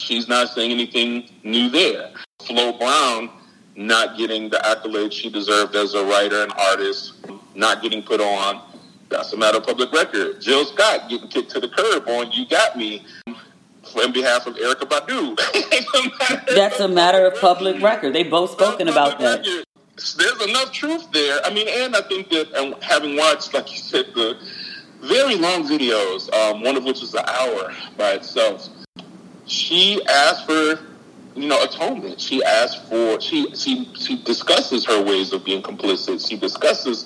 She's not saying anything new there. Flo Brown not getting the accolades she deserved as a writer and artist, not getting put on. That's a matter of public record. Jill Scott getting kicked to the curb on You Got Me on behalf of Erykah Badu. That's a matter of public record. They both spoken about that. There's enough truth there. I mean, and I think that and having watched, like you said, the very long videos, um, one of which is an hour by itself. She asked for, you know, atonement. She asked for, she, she, she discusses her ways of being complicit. She discusses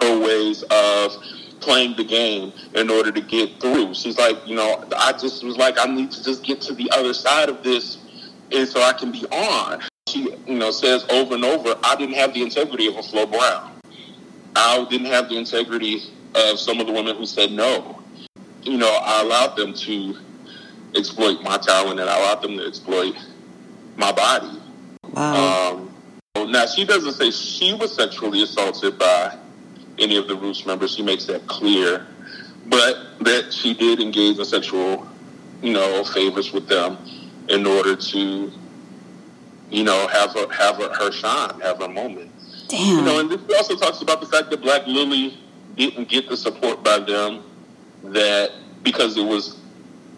her ways of playing the game in order to get through. She's like, you know, I just was like, I need to just get to the other side of this and so I can be on. She, you know, says over and over, I didn't have the integrity of a Flo Brown. I didn't have the integrity of some of the women who said no. You know, I allowed them to exploit my talent and I allowed them to exploit my body. Wow. Um, now, she doesn't say she was sexually assaulted by any of the Roots members. She makes that clear. But that she did engage in sexual you know, favors with them in order to, you know, have her, have her, her shine, have her moment. Damn. You know, and this also talks about the fact that Black Lily didn't get the support by them that because it was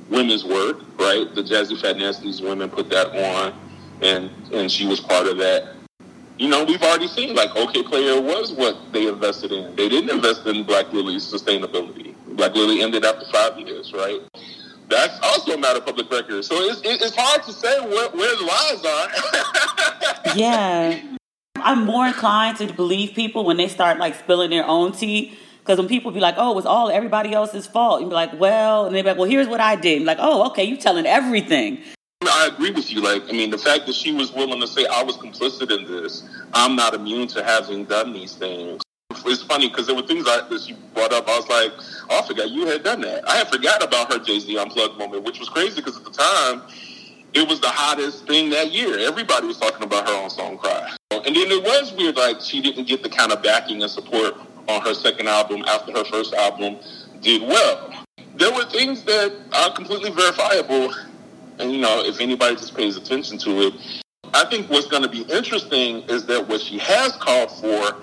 women's work, right? The Jazzyfatnastees women put that on, and and she was part of that. You know, we've already seen like Okayplayer was what they invested in. They didn't invest in Black Lily's sustainability. Black Lily ended after five years, right? That's also a matter of public record. So it's, it's hard to say where, where the lies are. yeah. I'm more inclined to believe people when they start like spilling their own tea. Because when people be like, "Oh, it was all everybody else's fault," you be like, "Well," and they be like, "Well, here's what I did." And like, "Oh, okay, you telling everything." I agree with you. Like, I mean, the fact that she was willing to say I was complicit in this, I'm not immune to having done these things. It's funny because there were things I, that she brought up. I was like, oh, I forgot you had done that. I had forgot about her Jay Z unplugged moment, which was crazy because at the time it was the hottest thing that year. Everybody was talking about her on Song Cry. And then it was weird, like she didn't get the kind of backing and support on her second album after her first album did well. There were things that are completely verifiable, and you know, if anybody just pays attention to it, I think what's going to be interesting is that what she has called for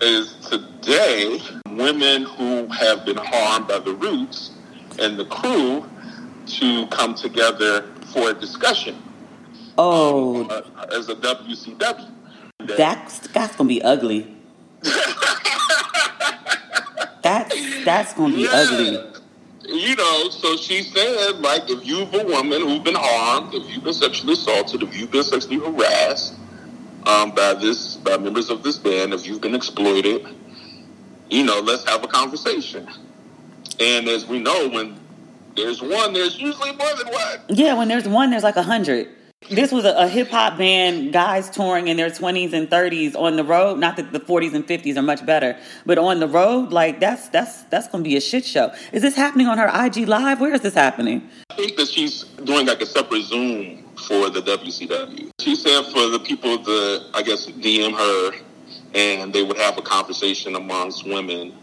is today women who have been harmed by the Roots and the crew to come together for a discussion. Oh, uh, as a WCW. That's that's gonna be ugly. that's that's gonna be yeah. ugly. You know, so she said, like, if you've a woman who's been harmed, if you've been sexually assaulted, if you've been sexually harassed um, by this by members of this band, if you've been exploited, you know, let's have a conversation. And as we know, when there's one, there's usually more than one. Yeah, when there's one, there's like a hundred. This was a, a hip hop band, guys touring in their 20s and 30s on the road. Not that the 40s and 50s are much better, but on the road, like that's that's that's going to be a shit show. Is this happening on her IG live? Where is this happening? I think that she's doing like a separate Zoom for the WCW. She said for the people to, I guess, DM her, and they would have a conversation amongst women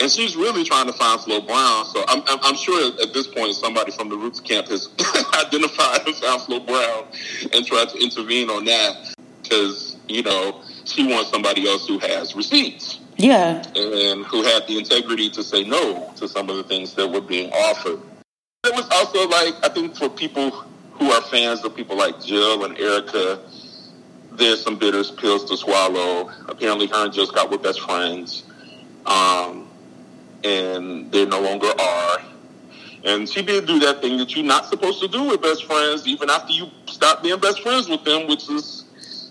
and she's really trying to find Flo Brown. So I'm, I'm, I'm, sure at this point somebody from the Roots camp has identified and found Flo Brown and tried to intervene on that because you know she wants somebody else who has receipts. Yeah, and who had the integrity to say no to some of the things that were being offered. It was also like I think for people who are fans of people like Jill and Erykah, there's some bitter pills to swallow. Apparently, her and Jill Scott were best friends. Um, and they no longer are. And she did do that thing that you're not supposed to do with best friends, even after you stop being best friends with them, which is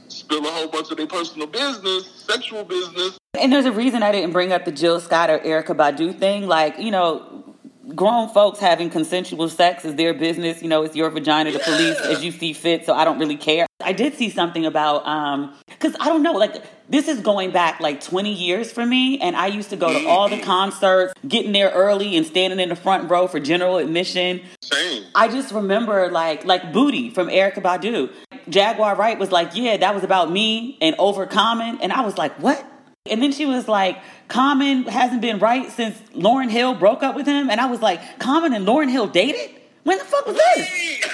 spill a whole bunch of their personal business, sexual business. And there's a reason I didn't bring up the Jill Scott or Erykah Badu thing. Like, you know, grown folks having consensual sex is their business. You know, it's your vagina to police as you see fit. So I don't really care. I did see something about um because I don't know, like this is going back like 20 years for me, and I used to go to all the concerts, getting there early and standing in the front row for general admission. Same. I just remember like like Booty from Erykah Badu. Jaguar Wright was like, yeah, that was about me and over Common, and I was like, what? And then she was like, Common hasn't been right since Lauryn Hill broke up with him. And I was like, Common and Lauryn Hill dated? When the fuck was this?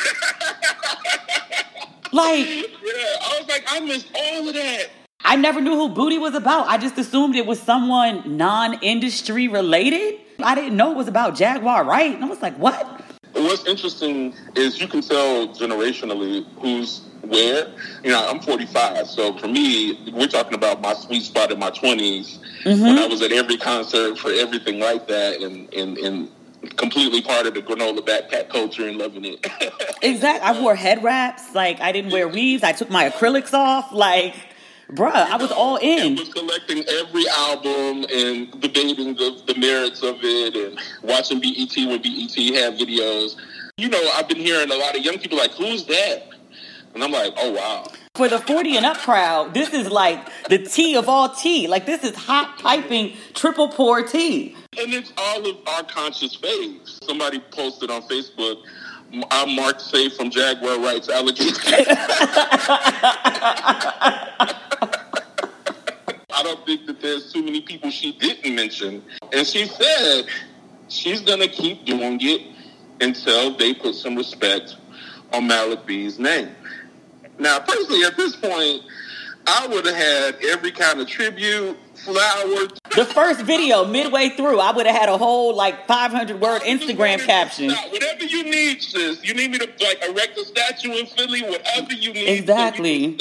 like, yeah, I was like, I missed all of that. I never knew who Booty was about. I just assumed it was someone non industry related. I didn't know it was about Jaguar Wright? And I was like, what? What's interesting is you can tell generationally who's where. You know, I'm 45, so for me, we're talking about my sweet spot in my 20s mm-hmm. when I was at every concert for everything like that, and and and completely part of the granola backpack culture and loving it. exactly. I wore head wraps. Like I didn't wear weaves. I took my acrylics off. Like. Bruh, I was all in. I was collecting every album and debating the, the merits of it and watching BET when BET had videos. You know, I've been hearing a lot of young people like, who's that? And I'm like, oh, wow. For the 40 and up crowd, this is like the tea of all tea. Like, this is hot piping triple pour tea. And it's all of our conscious faves. Somebody posted on Facebook, I'm Mark Safe from Jaguar Wright's Alligator. I don't think that there's too many people she didn't mention. And she said she's going to keep doing it until they put some respect on Malik B's name. Now, personally, at this point, I would have had every kind of tribute, flower. The first video, midway through, I would have had a whole like 500 word Instagram caption. Whatever you need, sis. You need me to like erect a statue in Philly, whatever you need. Exactly.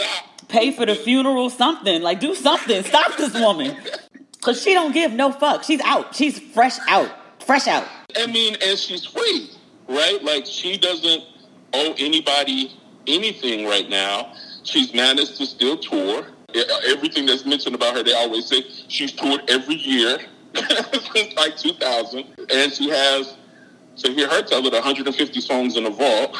Pay for the funeral, something. Like do something. Stop this woman. Cause she don't give no fuck. She's out. She's fresh out. Fresh out. I mean, and she's free, right? Like she doesn't owe anybody anything right now. She's managed to still tour. Uh, everything that's mentioned about her, they always say she's toured every year since like 2000. And she has, to hear her tell it, 150 songs in the vault.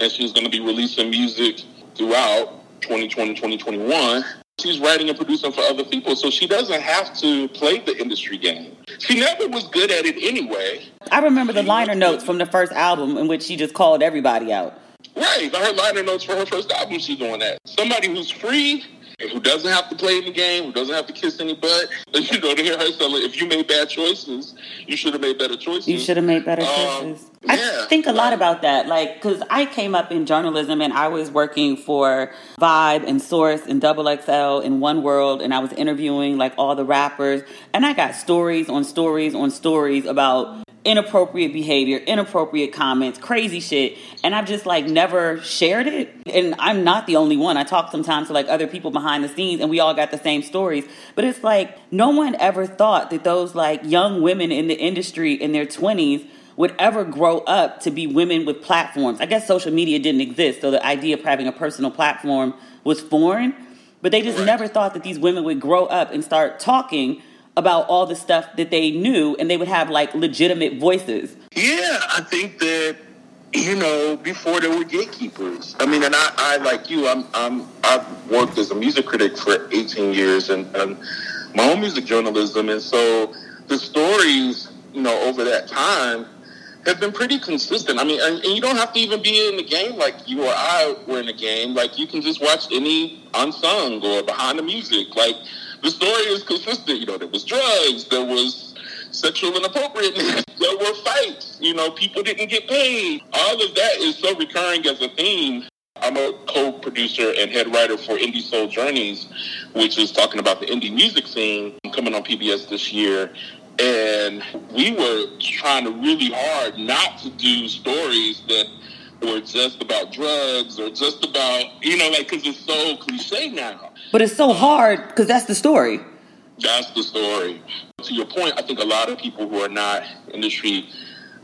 And she's going to be releasing music throughout 2020, 2021. She's writing and producing for other people, so she doesn't have to play the industry game. She never was good at it anyway. I remember the liner notes from the first album in which she just called everybody out. Right. Her liner notes for her first album, she's doing that. Somebody who's free who doesn't have to play in the game, who doesn't have to kiss any butt. You know, to hear her say, if you made bad choices, you should have made better choices. You should have made better um, choices. Um, yeah. I think a lot about that, like, because I came up in journalism and I was working for Vibe and Source and Double XL in One World, and I was interviewing like all the rappers, and I got stories on stories on stories about inappropriate behavior, inappropriate comments, crazy shit. And I've just like never shared it. And I'm not the only one. I talk sometimes to like other people behind the scenes and we all got the same stories. But it's like no one ever thought that those like young women in the industry in their 20s would ever grow up to be women with platforms. I guess social media didn't exist, so the idea of having a personal platform was foreign. But they just never thought that these women would grow up and start talking about all the stuff that they knew and they would have like legitimate voices. Yeah, I think that you know, before there were gatekeepers. I mean, and I, I like you, I'm, I'm, I've worked as a music critic for 18 years and, and my own music journalism. And so the stories, you know, over that time have been pretty consistent. I mean, and, and, you don't have to even be in the game like you or I were in the game. Like you can just watch any unsung or behind the music. Like the story is consistent. You know, there was drugs, there was sexual inappropriateness, there were fights. You know, people didn't get paid. All of that is so recurring as a theme. I'm a co-producer and head writer for Indie Soul Journeys, which is talking about the indie music scene coming on PBS this year. And we were trying really hard not to do stories that were just about drugs or just about, you know, like, because it's so cliche now. But it's so hard because that's the story. That's the story. To your point, I think a lot of people who are not in the street,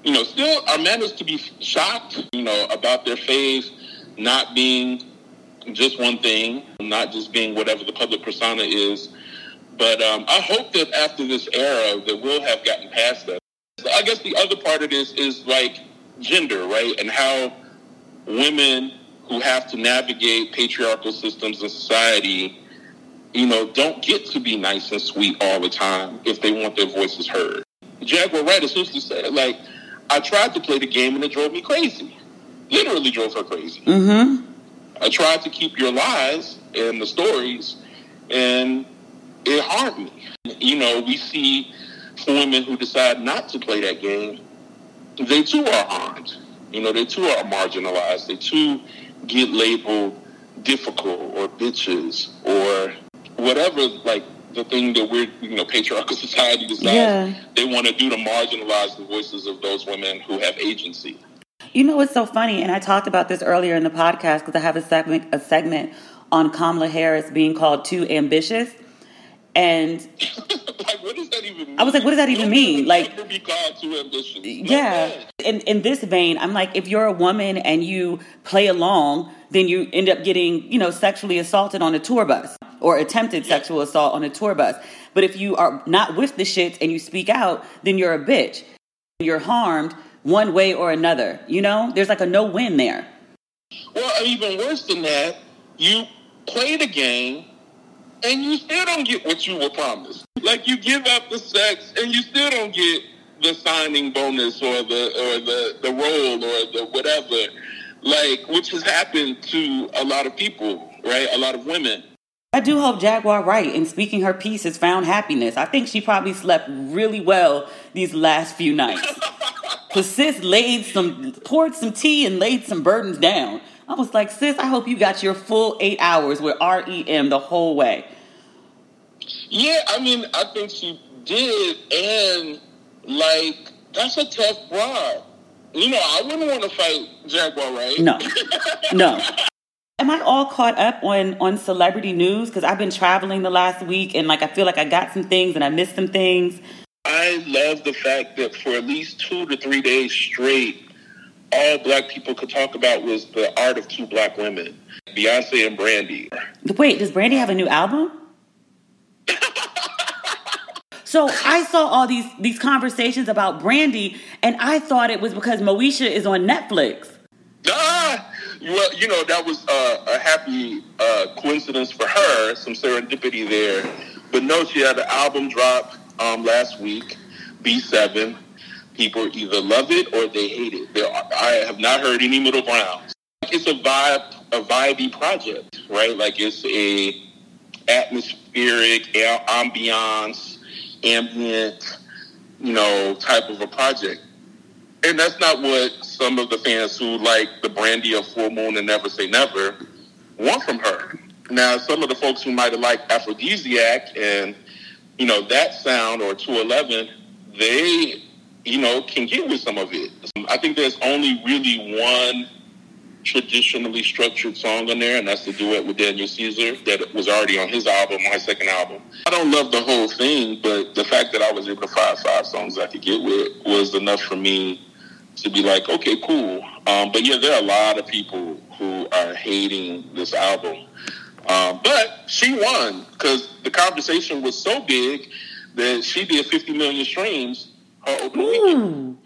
you know, still are managed to be shocked, you know, about their faith not being just one thing, not just being whatever the public persona is. But um, I hope that after this era, that we'll have gotten past that. I guess the other part of this is like gender, right? And how women who have to navigate patriarchal systems in society, you know, don't get to be nice and sweet all the time if they want their voices heard. Jaguar Wright essentially said, like, I tried to play the game and it drove me crazy. Literally drove her crazy. Mm-hmm. I tried to keep your lies and the stories, and it harmed me. You know, we see women who decide not to play that game, they too are harmed. You know, they too are marginalized. They too get labeled difficult or bitches or whatever, like the thing that we're, you know, patriarchal society decides yeah. they want to do to marginalize the voices of those women who have agency. You know what's so funny, and I talked about this earlier in the podcast because I have a segment a segment on Kamala Harris being called too ambitious. And like, what does that even mean? I was like, what does that even mean? Like, be called too ambitious. Yeah. In in this vein, I'm like, if you're a woman and you play along, then you end up getting, you know, sexually assaulted on a tour bus or attempted yeah. sexual assault on a tour bus. But if you are not with the shits and you speak out, then you're a bitch. You're harmed one way or another. You know, there's like a no win there. Well, even worse than that, you play the game and you still don't get what you were promised. Like you give up the sex and you still don't get the signing bonus or the or the the role or the whatever. Like which has happened to a lot of people, right? A lot of women. I do hope Jaguar Wright in speaking her piece has found happiness. I think she probably slept really well these last few nights. Cause sis laid some poured some tea and laid some burdens down. I was like, sis, I hope you got your full eight hours with REM the whole way. Yeah, I mean, I think she did, and like that's a tough bribe. You know, I wouldn't want to fight Jaguar, right? No, no. Am I all caught up on on celebrity news? Because I've been traveling the last week, and like I feel like I got some things and I missed some things. I love the fact that for at least two to three days straight, all black people could talk about was the art of two black women, Beyonce and Brandy. Wait, does Brandy have a new album? So I saw all these these conversations about Brandy, and I thought it was because Moesha is on Netflix. Ah, well, you know that was uh, a happy uh, coincidence for her, some serendipity there. But no, she had an album drop um, last week, B7. People either love it or they hate it. There are, I have not heard any middle ground. It's a vibe, a vibey project, right? Like it's a atmospheric ambiance ambient, you know, type of a project. And that's not what some of the fans who like the brandy of Full Moon and Never Say Never want from her. Now, some of the folks who might have liked Aphrodisiac and, you know, that sound or 211, they, you know, can get with some of it. I think there's only really one traditionally structured song on there, and that's the duet with Daniel Caesar that was already on his album, my second album. I don't love the whole thing, but the fact that I was able to find five songs I could get with was enough for me to be like, okay, cool. Um, but yeah, there are a lot of people who are hating this album. Um, but she won because the conversation was so big that she did 50 million streams her weekend.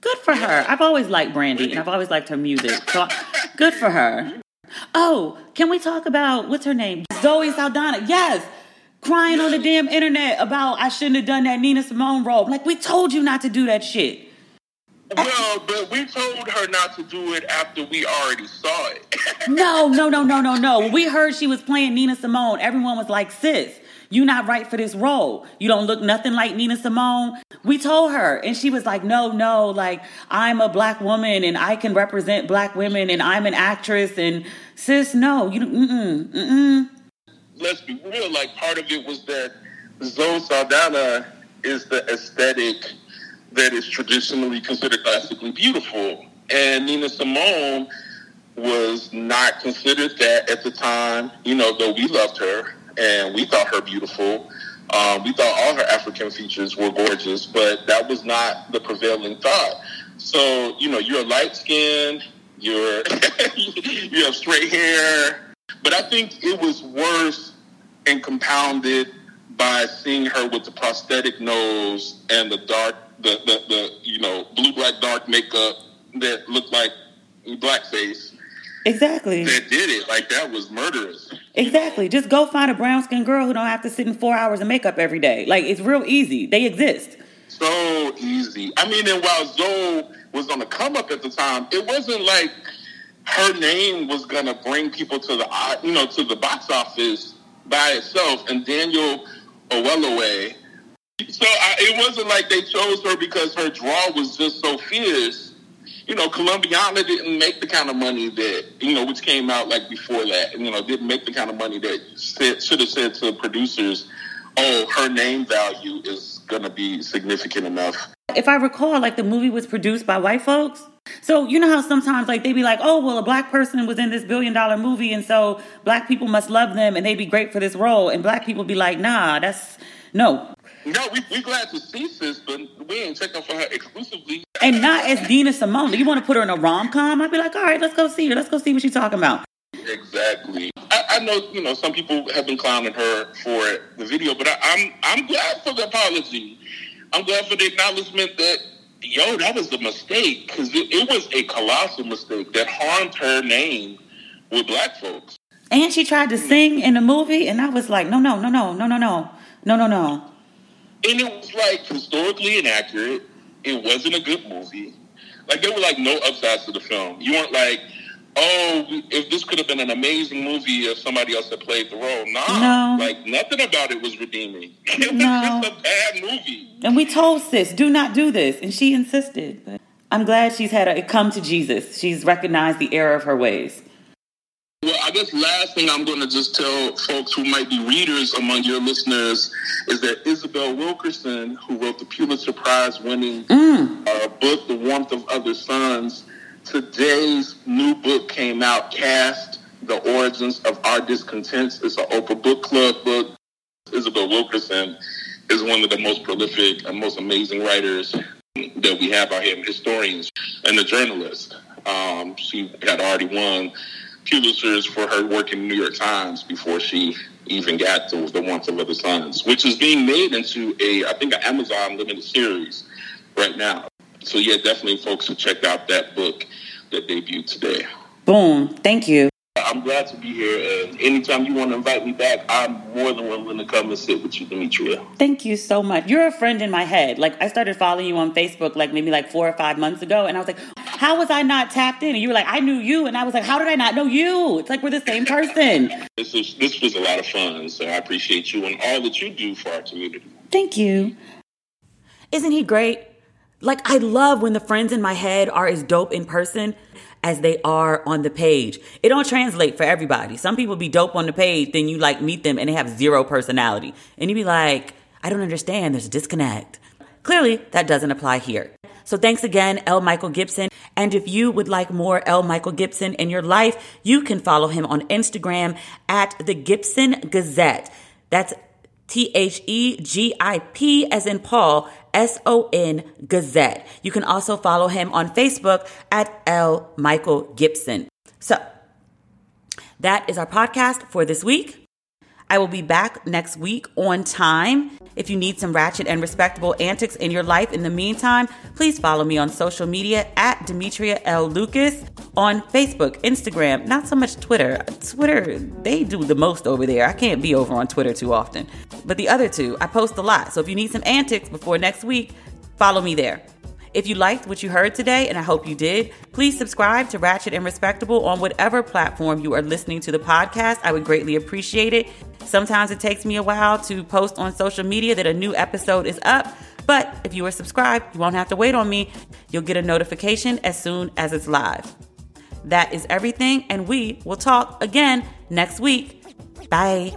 Good for her. I've always liked Brandy and I've always liked her music. So good for her. Oh, can we talk about what's her name? Zoe Saldana. Yes. Crying on the damn internet about I shouldn't have done that Nina Simone role. Like we told you not to do that shit. Well, but we told her not to do it after we already saw it. no, no, no, no, no, no. When we heard she was playing Nina Simone, everyone was like, sis, you not right for this role. You don't look nothing like Nina Simone. We told her, and she was like, no, no, like I'm a black woman and I can represent black women and I'm an actress. And sis, no, you, mm-mm, mm-mm. Let's be real. Like part of it was that Zoe Saldana is the aesthetic that is traditionally considered classically beautiful, and Nina Simone was not considered that at the time. You know, though we loved her and we thought her beautiful. Um, we thought all her African features were gorgeous, but that was not the prevailing thought. So, you know, you're light skinned, you're you have straight hair, but I think it was worse and compounded by seeing her with the prosthetic nose and the dark, the, the, the you know, blue black dark makeup that looked like blackface. Exactly. That did it. Like that was murderous. Exactly. Just go find a brown skinned girl who don't have to sit in four hours of makeup every day. Like it's real easy. They exist. So easy. I mean, and while Zoe was on the come up at the time, it wasn't like her name was gonna bring people to the uh, you know to the box office by itself. And Daniel Oyelowo. So I, it wasn't like they chose her because her draw was just so fierce you know, Colombiana didn't make the kind of money that, you know, which came out like before that, you know, didn't make the kind of money that said, should have said to producers, oh, her name value is going to be significant enough. If I recall, like the movie was produced by white folks. So you know how sometimes like they be like, oh well, a black person was in this billion dollar movie, and so black people must love them and they'd be great for this role, and black people be like, nah, that's no, no, we we glad to see sis, but we ain't checking for her exclusively. And not as Nina Simone. You want to put her in a rom com? I'd be like, all right, let's go see her. Let's go see what she's talking about. Exactly. I, I, know, you know, some people have been clowning her for the video, but I, I'm I'm glad for the apology. I'm glad for the acknowledgement that yo, that was a mistake because it, it was a colossal mistake that harmed her name with black folks. And she tried to sing in the movie, and I was like, no, no, no, no, no, no, no, no, no, no and it was like historically inaccurate. It wasn't a good movie. Like there were like no upsides to the film. You weren't like, oh, if this could have been an amazing movie if somebody else had played the role. Nah, no. like nothing about it was redeeming. It was no. just a bad movie. And we told sis, do not do this, and she insisted. But I'm glad she's had a come to Jesus. She's recognized the error of her ways. Guess last thing I'm going to just tell folks who might be readers among your listeners is that Isabel Wilkerson, who wrote the Pulitzer Prize winning Mm. uh, book, The Warmth of Other Suns, today's new book came out, Caste, The Origins of Our Discontents. It's an Oprah Book Club book. Isabel Wilkerson is one of the most prolific and most amazing writers that we have out here, historians and a journalist. Um, she had already won Pulitzers for her work in the New York Times before she even got to The of Other Suns, which is being made into a, I think, an Amazon limited series right now. So yeah, definitely folks should check out that book that debuted today. Boom. Thank you. I'm glad to be here, and anytime you want to invite me back, I'm more than willing to come and sit with you, Demetria. Thank you so much. You're a friend in my head. Like I started following you on Facebook like maybe like four or five months ago, and I was like, how was I not tapped in? And you were like, I knew you, and I was like, how did I not know you? It's like we're the same person. This was this was a lot of fun, so I appreciate you and all that you do for our community. Thank you. Isn't he great? Like, I love when the friends in my head are as dope in person as they are on the page. It don't translate for everybody. Some people be dope on the page, then you like meet them and they have zero personality. And you be like, I don't understand, there's a disconnect. Clearly, that doesn't apply here. So thanks again, L. Michael Gipson. And if you would like more L. Michael Gipson in your life, you can follow him on Instagram at the Gipson Gazette. That's T H E G I P as in Paul, S O N Gazette. You can also follow him on Facebook at L Michael Gipson. So that is our podcast for this week. I will be back next week on time. If you need some ratchet and respectable antics in your life in the meantime, please follow me on social media at Demetria L. Lucas on Facebook, Instagram, not so much Twitter. Twitter, they do the most over there. I can't be over on Twitter too often. But the other two, I post a lot. So if you need some antics before next week, follow me there. If you liked what you heard today, and I hope you did, please subscribe to Ratchet and Respectable on whatever platform you are listening to the podcast. I would greatly appreciate it. Sometimes it takes me a while to post on social media that a new episode is up, but if you are subscribed, you won't have to wait on me. You'll get a notification as soon as it's live. That is everything, and we will talk again next week. Bye.